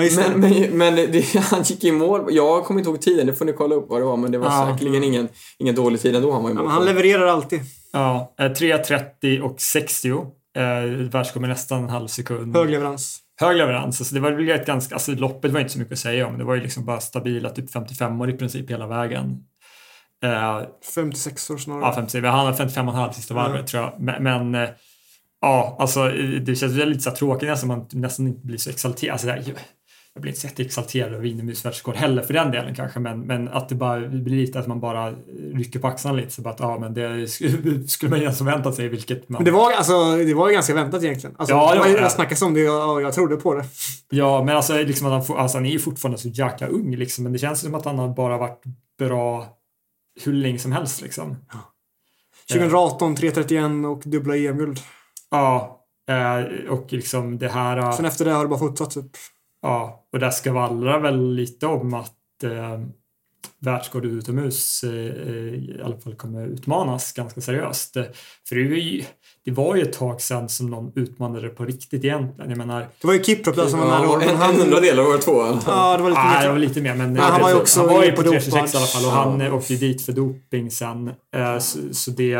Speaker 2: Ja.
Speaker 3: Men, men, men det, han gick i mål. Jag kommer inte ihåg tiden, det får ni kolla upp vad det var. Men det var
Speaker 1: Ja.
Speaker 3: säkerligen ingen, ingen dålig tid ändå han var i
Speaker 2: Ja,
Speaker 3: mål.
Speaker 2: men han levererar alltid.
Speaker 1: ja eh, 3.30 och 60. Eh, Världsrekord med nästan en halv sekund.
Speaker 2: Hög leverans.
Speaker 1: hög leverans. Alltså det var väl ett ganska, alltså loppet var inte så mycket att säga om. Det var ju liksom bara stabila typ 55 år i princip hela vägen. Eh,
Speaker 2: 56 år snarare.
Speaker 1: ja, 50, han hade 55,5 sista varvet
Speaker 2: Mm.
Speaker 1: tror jag. Men, men eh, ja, alltså eh, det känns lite så tråkigt nästan man nästan inte blir så exalterad. Alltså, jag blir inte så jätteexalterad över inomhusvärldsrekord heller för den delen kanske, men, men att det bara blir lite att man bara rycker på axlarna lite så bara att ja, men det skulle, man ju ens väntat sig vilket man...
Speaker 2: Men det var, alltså, det var ju ganska väntat egentligen. Alltså,
Speaker 1: Ja, det var
Speaker 2: jag snackade om det och jag trodde på det.
Speaker 1: Ja, men alltså, liksom att han, får, alltså han är ju fortfarande så jäkla ung liksom, men det känns som att han har bara varit bra hur länge som helst liksom.
Speaker 2: 2018, 3.31 och dubbla EM-guld.
Speaker 1: Ja, eh, och liksom det här... eh,
Speaker 2: Sen efter det har det bara fortsatt typ.
Speaker 1: Ja, och det skvallrar väl lite om att eh, världsrekord utomhus eh, eh, i alla fall kommer utmanas ganska seriöst. Eh, För det, är ju, det var ju ett tag sedan som någon utmanade det på riktigt egentligen. Jag menar,
Speaker 2: Det var ju Kiprop där som var nära.
Speaker 3: En,
Speaker 2: han-
Speaker 3: en hundradel av år två.
Speaker 2: Ja, det var lite
Speaker 1: Nej,
Speaker 2: mer.
Speaker 1: det var lite mer. Men,
Speaker 2: Men han var ju också
Speaker 1: han var ju
Speaker 2: på
Speaker 1: på 326 i alla fall och han
Speaker 3: Ja.
Speaker 1: eh, åkte ju dit för doping sen. Eh, Så, så det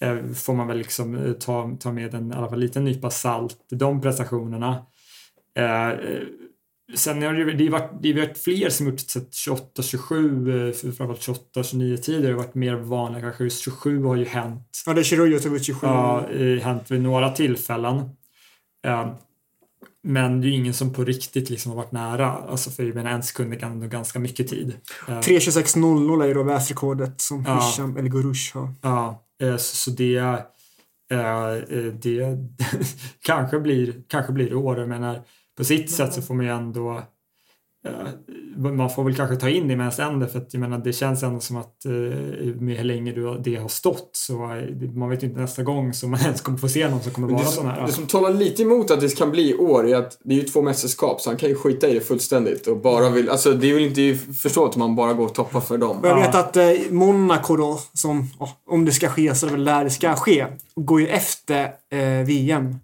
Speaker 1: eh, får man väl liksom ta, ta med en i alla fall liten nypa salt, de prestationerna. Eh, Sen har det, det, varit, det varit fler som gjort 28-27, eh, för framförallt 28-29 tider har varit mer vanliga. Kanske just 27 har ju hänt
Speaker 2: Ja, det är tog ut 27.
Speaker 1: Ja, eh, hänt vid några tillfällen. Eh, Men det är ju ingen som på riktigt liksom har varit nära. Alltså för jag menar, en sekund är ändå ganska mycket tid. Eh,
Speaker 2: 3.26.00 är ju då världsrekordet som
Speaker 1: Ja.
Speaker 2: Hisham El Gurush har.
Speaker 1: Ja, så, så det, det kanske, blir, kanske blir det år. Jag menar, på sitt sätt så får man ju ändå eh, man får väl kanske ta in det i mens ände för att jag menar det känns ändå som att eh, med hur länge det har stått så eh, man vet ju inte nästa gång som man ens kommer få se någon som kommer vara sån här.
Speaker 3: det som talar lite emot att det kan bli år är att det är ju två mästerskap så han kan ju skita i det fullständigt och bara vill, alltså det är väl inte förstått om man bara går och toppar för dem.
Speaker 2: Och jag
Speaker 1: Ja.
Speaker 2: vet att eh, Monaco då, som, om det ska ske så är det väl där det ska ske, går ju efter eh, VM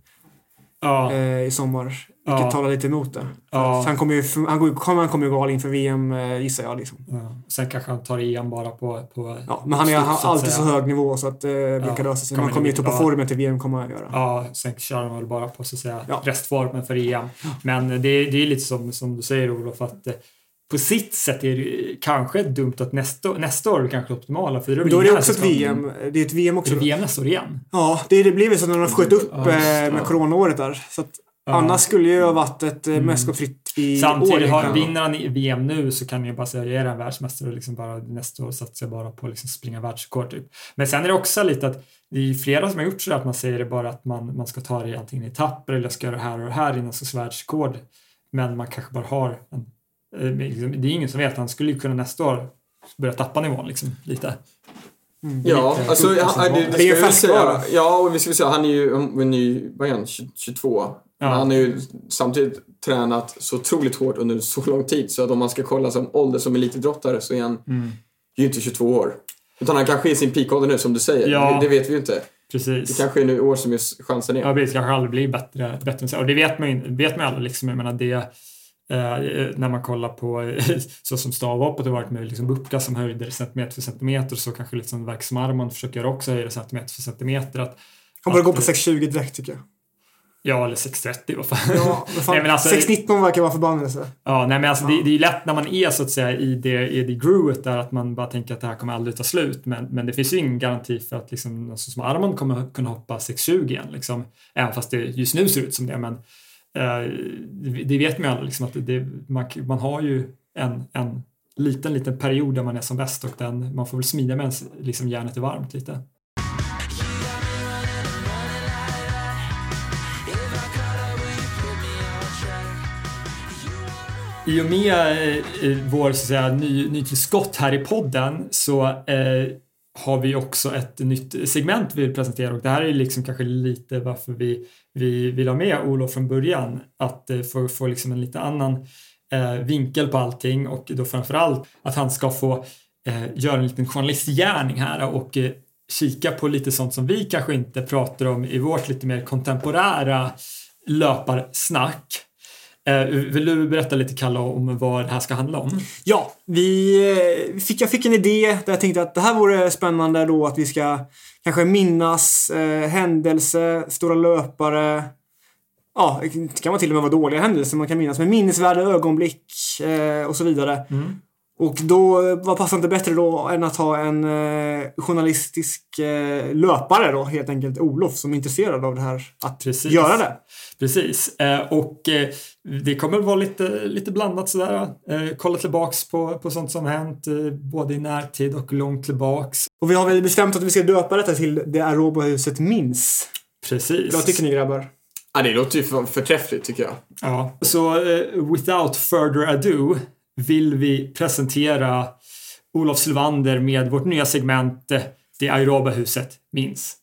Speaker 1: Ja,
Speaker 2: i sommar. Vilket
Speaker 1: Ja.
Speaker 2: talar lite emot det.
Speaker 1: Ja.
Speaker 2: Så han kommer ju, han kommer- han kommer ju gå all in för VM eh, gissar jag. Liksom.
Speaker 1: ja. Sen kanske han tar igen bara på... på
Speaker 2: Ja, men han är han har alltid
Speaker 1: säga.
Speaker 2: så hög nivå så att eh, det
Speaker 1: Ja,
Speaker 2: kan lösa sig. Man kommer ju
Speaker 1: det
Speaker 2: toppa
Speaker 1: bra.
Speaker 2: formen till VM kommer han göra.
Speaker 1: Ja, sen kör han väl bara på så att säga
Speaker 2: Ja.
Speaker 1: restformen för EM. Men det, det är lite som, som du säger Olof att eh, på sitt sätt är det ju kanske dumt att nästa, nästa år är kanske optimala. För
Speaker 2: Men då är det också ett VM. Det är ett VM också.
Speaker 1: Är det VM nästa år igen?
Speaker 2: Ja, det, det blir väl så när de sköt upp
Speaker 1: Ja, det.
Speaker 2: med coronaåret där. Så att Annars skulle ju ha varit ett mm. mästerskapsfritt i år.
Speaker 1: Samtidigt, har,
Speaker 2: egentligen.
Speaker 1: vinner han i VM nu så kan jag bara säga jag är en världsmästare och liksom bara nästa år satsar jag bara på att liksom springa världsrekord. Typ. Men sen är det också lite att det är flera som har gjort så att man säger det bara att man, man ska ta det antingen i etapper eller jag ska göra det här och det här innan så världsrekord. Men man kanske bara har en, eh, liksom, det är ingen som vet, han skulle ju kunna nästa år börja tappa nivån liksom lite.
Speaker 3: Ja,
Speaker 1: Lite
Speaker 3: alltså han, det, det
Speaker 2: Det är
Speaker 3: ska
Speaker 2: färskvara.
Speaker 3: säga. Ja, och vi ska säga, han är ju, är vad är han, 20 22. Men
Speaker 1: Ja.
Speaker 3: han har ju samtidigt tränat så otroligt hårt under så lång tid så att om man ska kolla som ålder som elitidrottare så är han
Speaker 1: Mm.
Speaker 3: ju inte 22 år. Utan han kanske är i sin peakålder nu som du säger.
Speaker 1: Ja.
Speaker 3: Det, det vet vi ju inte. Det
Speaker 1: Precis.
Speaker 3: kanske är nu år som just chansen är.
Speaker 1: Ja, precis. kanske aldrig blir bättre, bättre än så. Och det vet man ju vet man aldrig. Liksom. Jag menar det, när man kollar på så som stavhoppet har varit med liksom Bupka som höjde centimeter för centimeter så kanske liksom verk som Armand försöker också höja centimeter för centimeter. Att,
Speaker 2: börjar gå
Speaker 1: att-
Speaker 2: på 6.20 direkt tycker jag.
Speaker 1: Ja, eller 6.30 vad fan.
Speaker 2: Ja, men fan,
Speaker 1: Nej, men alltså-
Speaker 2: 6.19 verkar vara förbannelse.
Speaker 1: Ja, nej men alltså det, det är lätt när man är så att säga i det, i det groovet där att man bara tänker att det här kommer aldrig ta slut. Men, men det finns ju ingen garanti för att liksom, någon som Armand kommer kunna hoppa 6.20 igen. Liksom, även fast det just nu ser ut som det. Men eh, Eh, det, vet man ju aldrig. Liksom, att det, man, man har ju en, en liten, liten period där man är som bäst och den, man får väl smida medan liksom, järnet är varmt lite. I och med eh, vår så att säga, ny, nytillskott här i podden så eh, har vi också ett nytt segment vi vill presentera och det här är liksom kanske lite varför vi, vi vill ha med Olof från början. Att eh, få, få liksom en lite annan eh, vinkel på allting och då framförallt att han ska få eh, göra en liten journalistgärning här och eh, kika på lite sånt som vi kanske inte pratar om i vårt lite mer kontemporära löparsnack. Eh, vill du berätta lite Kalle om vad det här ska handla om?
Speaker 2: Ja, vi eh, fick, jag fick en idé där jag tänkte att det här vore spännande då att vi ska kanske minnas eh, händelse, stora löpare. Ja, det kan vara till och med vara dåliga händelser man kan minnas, men minnesvärda ögonblick eh, och så vidare. Och då, vad passar inte bättre då än att ha en eh, journalistisk eh, löpare då, helt enkelt Olof, som är intresserad av det här, att
Speaker 1: Precis.
Speaker 2: göra det.
Speaker 1: Precis. Eh, och eh, det kommer vara lite, lite blandat sådär. Eh, kolla tillbaks på, på sånt som hänt eh, både i närtid och långt tillbaks.
Speaker 2: Och vi har väl bestämt att vi ska döpa detta till Det Aroba-huset minns.
Speaker 1: Precis.
Speaker 2: Vad tycker ni grabbar?
Speaker 3: Ja, det låter ju för, förträffligt tycker jag.
Speaker 1: Ja. Så eh, without further ado vill vi presentera Olof Sylvander med vårt nya segment eh, Det aeroba huset minns.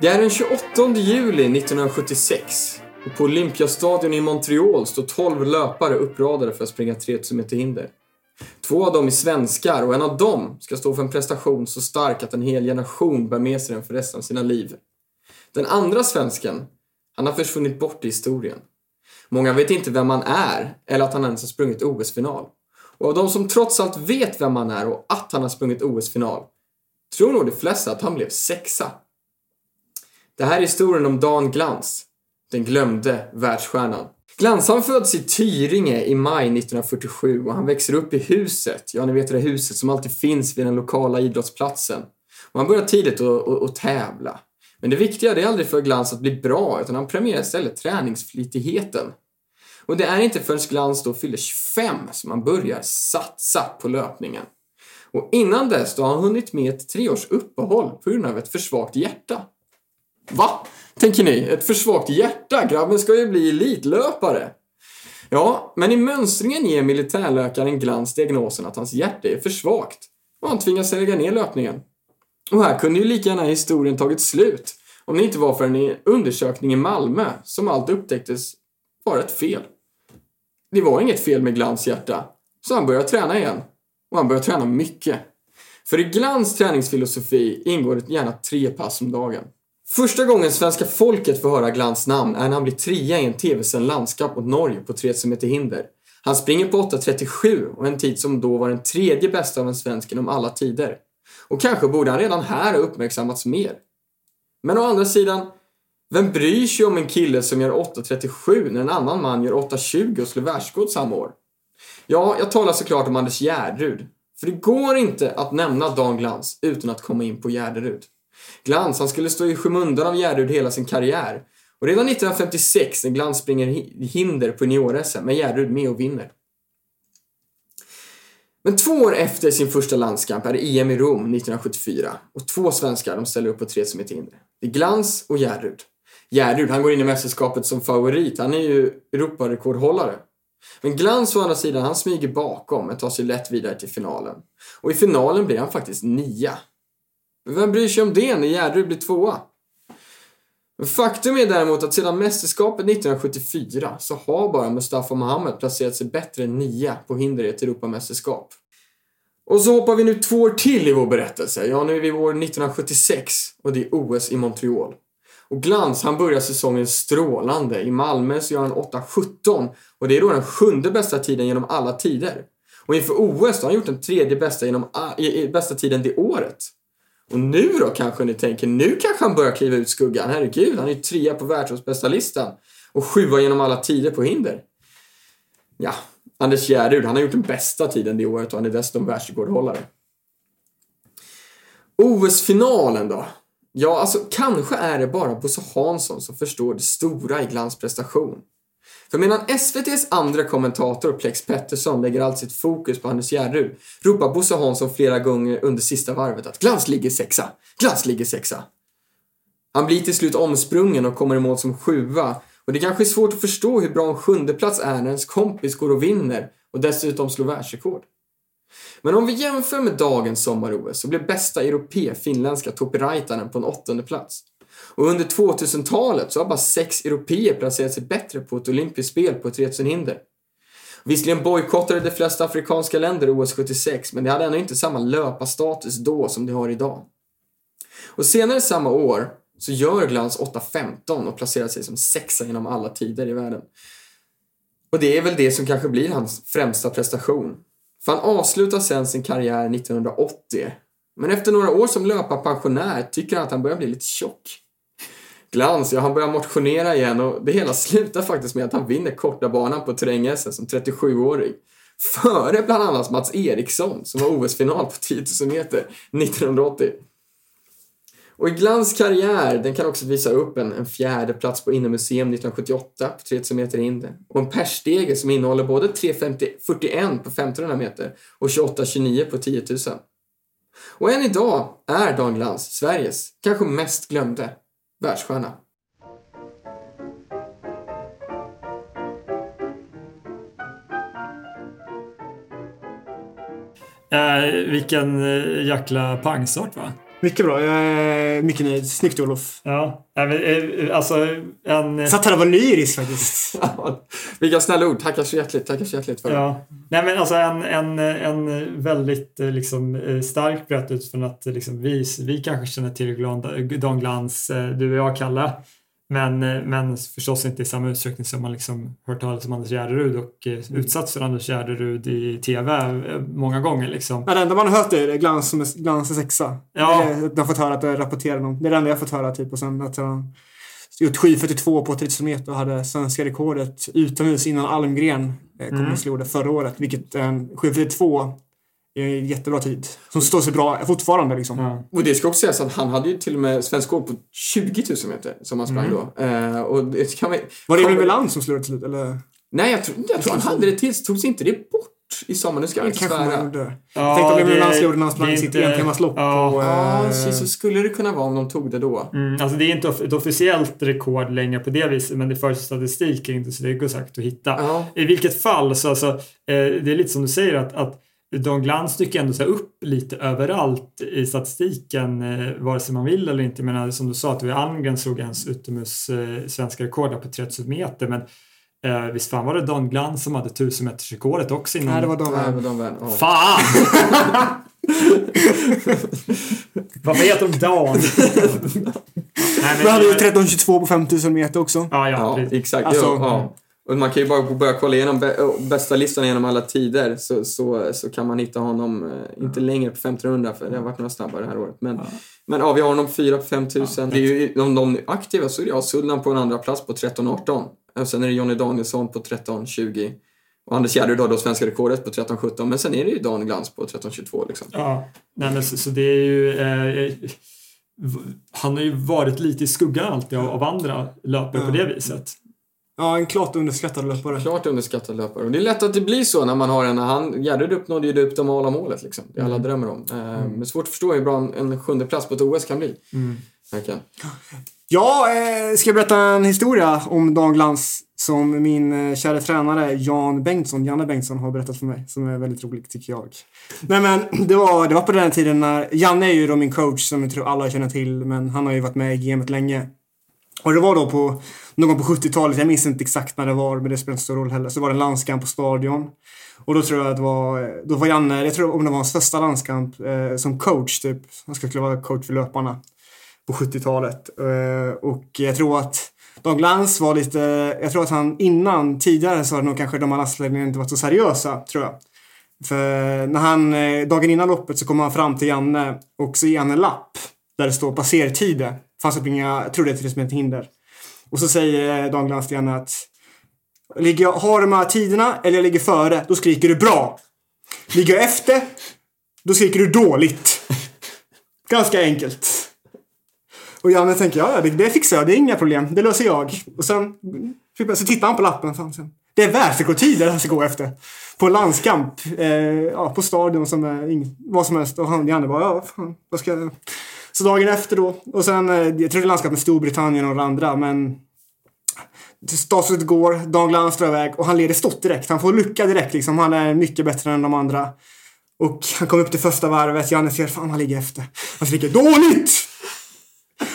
Speaker 3: Det är den 28 juli 1976 och på Olympiastadion i Montreal står 12 löpare uppradade för att springa 3000 meter hinder. Två av dem är svenskar och en av dem ska stå för en prestation så stark att en hel generation bär med sig den för resten av sina liv. Den andra svensken, han har försvunnit bort i historien. Många vet inte vem han är eller att han ens har sprungit OS-final. Och av de som trots allt vet vem han är och att han har sprungit OS-final tror nog de flesta att han blev sexa. Det här är historien om Dan Glans, den glömde världsstjärnan. Glans han föds i Tyringe i maj 1947 och han växer upp i huset, ja ni vet det där huset som alltid finns vid den lokala idrottsplatsen. Och han börjar tidigt att, att tävla. Men det viktiga det är aldrig för Glans att bli bra utan han premierar istället träningsflitigheten. Och det är inte förrän Glans då fyller 25 som han börjar satsa på löpningen. Och innan dess då har han hunnit med ett treårs uppehåll på grund av ett för svagt hjärta. Va? Tänker ni? Ett för svagt hjärta? Grabben ska ju bli elitlöpare. Ja, men i mönstringen ger militärläkaren Glans diagnosen att hans hjärta är för svagt och han tvingas lägga ner löpningen. Och här kunde ju lika gärna historien tagit slut om det inte var för en undersökning i Malmö som allt upptäcktes vara ett fel. Det var inget fel med Glans hjärta, så han började träna igen. Och han började träna mycket. För i Glans träningsfilosofi ingår det gärna tre pass om dagen. Första gången svenska folket får höra Glans namn är när han blir trea i en tv-sänd landskamp mot Norge på 3000 meter hinder. Han springer på 8.37 och en tid som då var den tredje bästa av en svensk inom alla tider. Och kanske borde han redan här ha uppmärksammats mer. Men å andra sidan, vem bryr sig om en kille som gör 8.37 när en annan man gör 8.20 och slår världsrekord samma år? Ja, jag talar såklart om Anders Gärderud. För det går inte att nämna Dan Glans utan att komma in på Gärderud. Glans, han skulle stå i skymundan av Gärderud hela sin karriär. Och redan 1956 när Glans springer hinder på junior-SM är Gärderud med och vinner. Men två år efter sin första landskamp är det EM i Rom 1974 och två svenskar de ställer upp på tre som ett hinder. Det är Glans och Gärderud. Gärderud, han går in i mästerskapet som favorit. Han är ju Europarekordhållare. Men Glans å andra sidan, han smyger bakom men tar sig lätt vidare till finalen. Och i finalen blir han faktiskt nia. Men vem bryr sig om det när Gärderud blir tvåa? Men faktum är däremot att sedan mästerskapet 1974 så har bara Mustafa Mohamed placerat sig bättre än nia på hinder i ett Europamästerskap. Och så hoppar vi nu två år till i vår berättelse. Ja, nu är vi år 1976 och det är OS i Montreal. Och Glans, han börjar säsongen strålande. I Malmö så gör han 8.17 och det är då den sjunde bästa tiden genom alla tider. Och inför OS har han gjort den tredje bästa, genom, bästa tiden det året. Och nu då kanske ni tänker, nu kanske han börjar kliva ut skuggan. Herregud, han är ju trea på världsårsbästalistan och sjua genom alla tider på hinder. Ja, Anders Järryd, han har gjort den bästa tiden det året och han är dessutom världsrekordhållare. OS-finalen då? Ja, alltså kanske är det bara Bosse Hansson som förstår det stora i Glans prestation. För medan SVTs andra kommentator Plex Pettersson lägger allt sitt fokus på Anders Järryd ropar Bosse Hansson flera gånger under sista varvet att Glans ligger sexa, Glans ligger sexa. Han blir till slut omsprungen och kommer i mål som sjua och det kanske är svårt att förstå hur bra en sjundeplats är när ens kompis går och vinner och dessutom slår världsrekord. Men om vi jämför med dagens sommar-OS så blev bästa europé finländska Topi Raitanen på en åttonde plats. Och under 2000-talet så har bara sex europeer placerat sig bättre på ett olympiskt spel på 3000 hinder. Visserligen bojkottade de flesta afrikanska länder OS 76 men det hade ännu inte samma löparstatus då som det har idag. Och senare samma år så gör Glans 8.15 och placerar sig som sexa genom alla tider i världen. Och det är väl det som kanske blir hans främsta prestation. För han avslutar sen sin karriär 1980. Men efter några år som löparpensionär tycker han att han börjar bli lite tjock. Glans, ja han börjar motionera igen och det hela slutar faktiskt med att han vinner korta banan på terräng som 37-åring. Före bland annat Mats Eriksson som var OS-final på 10 000 meter 1980. Och i Glans karriär, den kan också visa upp en, en fjärde plats på Innemuseum 1978 på 3000 meter hinder. Och en persstege som innehåller både 3.41 på 1500 meter och 28.29 på 10 000. Och än idag är Dan Glans Sveriges kanske mest glömde världsstjärna.
Speaker 1: Eh, vilken eh, jäkla pangstart va?
Speaker 2: Mycket bra. Jag är mycket nöjd. Snyggt Olof.
Speaker 1: Ja, eh, alltså en...
Speaker 2: Satt här och var lyrisk faktiskt.
Speaker 3: Vilka snälla ord. Tackar så hjärtligt. Tackar så hjärtligt för det.
Speaker 1: Ja. Nej men alltså en, en, en väldigt eh, liksom, stark berättelse utifrån att liksom, vi, vi kanske känner till Dan Glans, du och jag, Kalle. Men, eh, men förstås inte i samma utsträckning som man liksom hört talas om Anders Gärderud och eh, mm. utsatts för Anders Gärderud i TV eh, många gånger. Liksom.
Speaker 2: Ja, det enda man har hört är glans, glans sexa. Ja. Det, har fått höra att det rapporterar om. Det är det enda jag har fått höra. Typ. Och sen att han gjort 7.42 på 30 meter och hade svenska rekordet utomhus innan Almgren kom mm. och slog det förra året. Vilket en 7.42 är en jättebra tid. Som står sig bra fortfarande liksom.
Speaker 3: Ja. Och det ska också sägas att han hade ju till och med svensk rekord på 20 000 meter som han sprang mm. då. Uh, och det kan man,
Speaker 2: var det Emil Meland som slog det till slut eller?
Speaker 3: Nej, jag tror, jag tror han hade det till. Togs inte det bort i sommar? Nu ska jag inte svära.
Speaker 2: Ja, jag tänkte om Emil slog det när han sprang sitt entimmarslopp.
Speaker 3: Ja, på, ja uh, så skulle det kunna vara om de tog det då.
Speaker 1: Mm, alltså det är inte ett officiellt rekord längre på det viset men det förs statistik inte så det går säkert att hitta. Ja. I vilket fall så alltså, eh, det är lite som du säger att, att Don Glans dyker ändå så upp lite överallt i statistiken eh, vare sig man vill eller inte. Men som du sa, att Almgren slog ens utomhus eh, svenska rekord på 3000 meter. Men eh, visst fan var det Don Glans som hade 1000 meters rekordet också
Speaker 2: innan? Nej, det var Don
Speaker 3: Värn. Don Värn. Oh.
Speaker 1: Fan! Varför heter de Dan? Nej,
Speaker 2: Vi hade ju 13.22 på 5000 meter också.
Speaker 1: Ja, ja,
Speaker 3: Ja, exakt.
Speaker 2: Alltså-
Speaker 3: ja, ja. Och man kan ju bara börja kolla igenom bä- bästa listan genom alla tider så, så, så kan man hitta honom, eh, inte längre på 1500 för det har varit några snabbare det här året. Men, men ja, vi har honom fyra på 5000. det är ju, om de är aktiva så är det jag Sullan på en andra plats på 13.18. Och sen är det Jonny Danielsson på 13.20. Och Anders Gärderud har då svenska rekordet på 13.17 men sen är det ju Dan Glans på 13.22 liksom.
Speaker 1: Ja, nej, men så, så det är ju... Eh, v- han har ju varit lite i skuggan alltid av, av andra löpare på
Speaker 2: Ja.
Speaker 1: det viset.
Speaker 2: Ja, en klart underskattad löpare.
Speaker 3: Klart underskattad löpare. Och det är lätt att det blir så när man har en... Han, Gärderud uppnådde ju det optimala målet liksom. Det alla drömmer om. Eh, Men svårt att förstå hur bra en, en sjunde plats på ett OS kan bli. Verkligen.
Speaker 2: Ja, eh, ska berätta en historia om Dan Glans som min eh, kära tränare Jan Bengtsson, Janne Bengtsson, har berättat för mig. Som är väldigt roligt tycker jag. Nej men det var, det var på den tiden när, Janne är ju då min coach som jag tror alla känner till, men han har ju varit med i gamet länge. Och det var då på, någon gång på 70-talet, jag minns inte exakt när det var, men det spelar inte så stor roll heller. Så var det en landskamp på Stadion. Och då tror jag att det var, då var Janne, jag tror om det var hans första landskamp eh, som coach typ. Han skulle vara coach för löparna på 70-talet. Eh, och jag tror att Dan Glans var lite, jag tror att han innan, tidigare så hade nog kanske de här lastledningarna inte varit så seriösa, tror jag. För när han, eh, dagen innan loppet så kommer han fram till Janne och så ger han en lapp där det står passertider. Fanns det inga, jag tror det är till som ett hinder. Och så säger Dan Glans att ligger jag, har de här tiderna eller jag ligger före, då skriker du bra. Ligger jag efter, då skriker du dåligt. Ganska enkelt. Och Janne tänker, ja, det, det fixar jag, det är inga problem, det löser jag. Och sen så tittar han på lappen. Fan, sen. Det är världsrekordtider han ska gå efter. På landskamp, eh, ja, på stadion som är ing, vad som helst. Och han, Janne bara, ja, fan, vad ska jag... Så dagen efter då, och sen, eh, jag tror det är landskap med Storbritannien och några andra, men Statsrådet går, Dan Glans drar iväg och han leder stort direkt. Han får lucka direkt liksom. Han är mycket bättre än de andra. Och han kommer upp till första varvet. Janne ser, fan han ligger efter. Han skriker dåligt!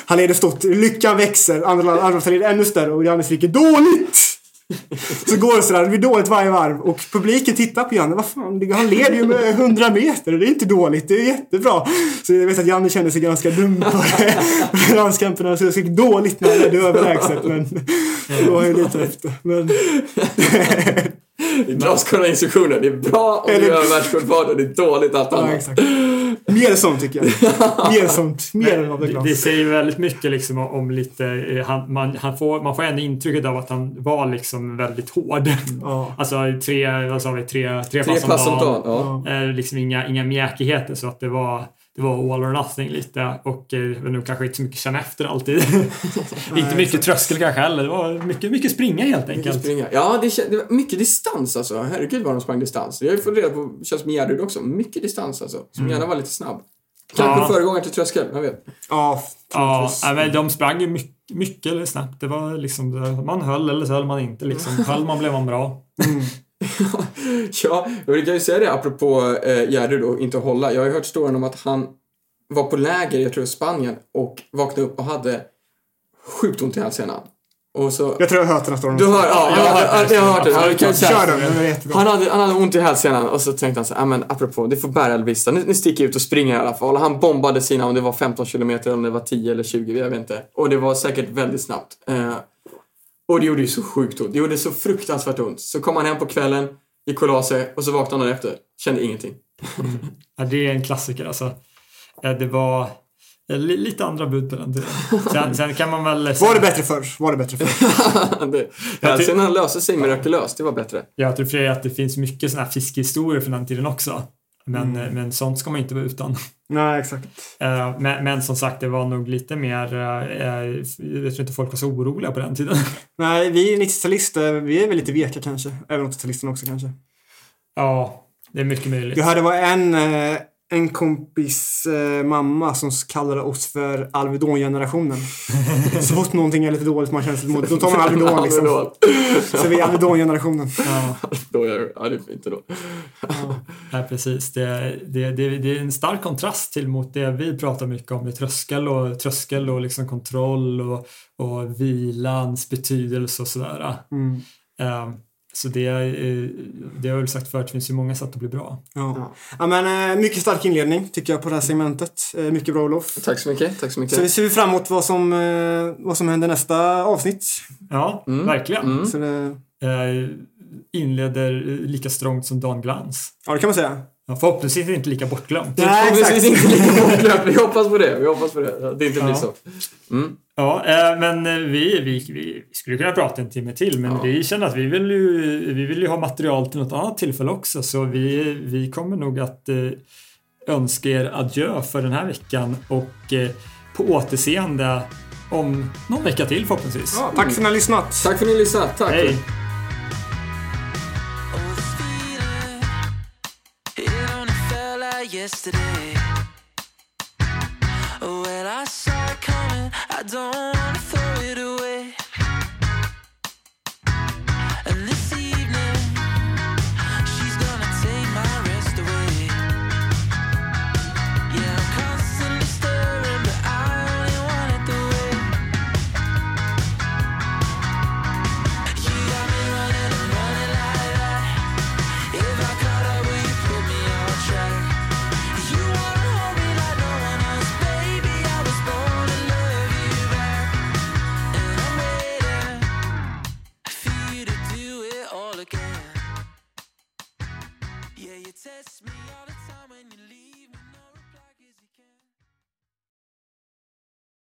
Speaker 2: Han leder stort. Lyckan växer. Andra, andra leder ännu större och Janne skriker dåligt! Så går det sådär. Det blir dåligt varje varv. Och publiken tittar på Janne. Vad fan, han leder ju med 100 meter. Det är inte dåligt. Det är jättebra. Så jag vet att Janne kände sig ganska dum på det. På landskamperna. Så det gick dåligt när han ledde överlägset. Men det var ju lite efter. Men
Speaker 3: Det är glasklara instruktioner. Det är bra om du
Speaker 2: Eller-
Speaker 3: gör världsrekord och det är dåligt allt
Speaker 2: ja,
Speaker 3: annat.
Speaker 2: exakt. Mer sånt tycker jag. Mer sånt. Mer än av det
Speaker 1: Det, säger väldigt mycket liksom om, lite, eh, han, man, han får, man får ändå intrycket av att han var liksom väldigt hård.
Speaker 2: Ja.
Speaker 1: Alltså tre, vad sa vi, tre, tre,
Speaker 3: Tre
Speaker 1: pass om dagen.
Speaker 3: Ja.
Speaker 2: Ja.
Speaker 1: Eh, liksom inga, inga mjäkigheter så att det var det var all or nothing lite och eh, nu kanske inte så mycket känna efter alltid. inte mycket
Speaker 2: exakt.
Speaker 1: tröskel kanske heller. Det var mycket, mycket springa helt
Speaker 3: Mycket
Speaker 1: enkelt.
Speaker 3: springa. Ja, det, det var mycket distans alltså. Herregud vad de sprang distans. Det har jag fått reda på, känns som Gärderud också. Mycket distans alltså. Som gärna var lite snabb. Kanske
Speaker 1: Ja.
Speaker 3: föregångare till tröskel, jag vet.
Speaker 2: Ja,
Speaker 1: Ja, nej, men de sprang ju mycket, mycket eller snabbt. Det var liksom, man höll eller så höll man inte. Liksom. Höll man blev man bra.
Speaker 3: ja, jag brukar ju säga det apropå eh, Gärderud då, inte hålla. Jag har ju hört storyn om att han var på läger, jag tror i Spanien, och vaknade upp och hade sjukt ont i hälsenan. Och så...
Speaker 2: Jag tror jag har hört den här storyn.
Speaker 3: Du hör, ja,
Speaker 1: jag
Speaker 3: jag,
Speaker 1: har
Speaker 3: jag,
Speaker 1: hört
Speaker 3: jag,
Speaker 1: det.
Speaker 3: har hört det. Ja, vi kan
Speaker 2: Kör den, den är jättebra.
Speaker 3: Han hade, han hade ont i hälsenan och så tänkte han så här, "Ja, men apropå, det får bära eller brista. Nu, nu sticker jag ut och springer i alla fall. Och han bombade sina, om det var 15 kilometer eller om det var 10 eller 20, jag vet inte. Och det var säkert väldigt snabbt. Eh, och det gjorde ju så sjukt ont. Det gjorde så fruktansvärt ont. Så kom han hem på kvällen, gick och la sig och så vaknade han efter. Kände ingenting.
Speaker 1: Ja, det är en klassiker alltså. Det var li- lite andra bud på den tiden. Sen, sen kan man väl...
Speaker 2: Var det bättre förr? Var det bättre förr?
Speaker 3: det, hälsenan löste sig mirakulöst, det var bättre.
Speaker 1: Jag tror för att det finns mycket sådana här fiskehistorier från den tiden också. Men, eh, men sånt ska man inte vara utan.
Speaker 2: Nej, exakt.
Speaker 1: Eh, Men, men som sagt, det var nog lite mer... eh, eh, Jag tror inte folk var så oroliga på den tiden.
Speaker 2: Nej, vi 90-talister, vi är väl lite veka kanske. Även 80-talisterna också kanske.
Speaker 1: Ja, det är mycket möjligt.
Speaker 2: Jag hörde det var en, en kompis eh, mamma som kallade oss för Alvedon-generationen. Så fort någonting är lite dåligt man känner sig lite då tar man Alvedon liksom. Så vi är Alvedon-generationen.
Speaker 1: Ja,
Speaker 3: det, ja, det är fint då.
Speaker 1: nej, precis. Det, det, det, det är en stark kontrast till mot det vi pratar mycket om med tröskel och, tröskel och liksom kontroll och, och vilans betydelse och sådär.
Speaker 2: Mm.
Speaker 1: Eh, så det, eh, det har jag väl sagt förut, det finns ju många sätt att bli bra.
Speaker 2: Ja. ja men, eh, mycket stark inledning tycker jag på det här segmentet. Eh, mycket bra Olof.
Speaker 3: Tack så mycket. Tack så mycket.
Speaker 2: Så vi ser fram emot vad som, vad som händer nästa avsnitt.
Speaker 1: Ja,
Speaker 3: Mm.
Speaker 1: verkligen.
Speaker 3: Mm.
Speaker 2: Så det,
Speaker 1: inleder lika strångt som Dan Glans.
Speaker 2: ja, det kan man säga.
Speaker 1: Ja, förhoppningsvis inte lika bortglömt.
Speaker 2: Nej,
Speaker 3: Förhoppningsvis
Speaker 2: exakt.
Speaker 3: inte lika bortglömt. Vi hoppas på det. Vi hoppas på det. Att det inte blir
Speaker 1: Ja.
Speaker 3: så. Mm.
Speaker 1: Ja, eh, men eh, vi, vi, vi skulle kunna prata en timme till, men
Speaker 3: Ja.
Speaker 1: vi känner att vi vill, ju, vi vill ju ha material till något annat tillfälle också, så vi, vi kommer nog att eh, önska er adjö för den här veckan och på återseende om någon vecka till förhoppningsvis.
Speaker 2: Ja, tack för att ni har lyssnat.
Speaker 3: Tack för att ni lyssnade. Tack.
Speaker 1: Hej!
Speaker 4: Yesterday. When I saw it coming, I don't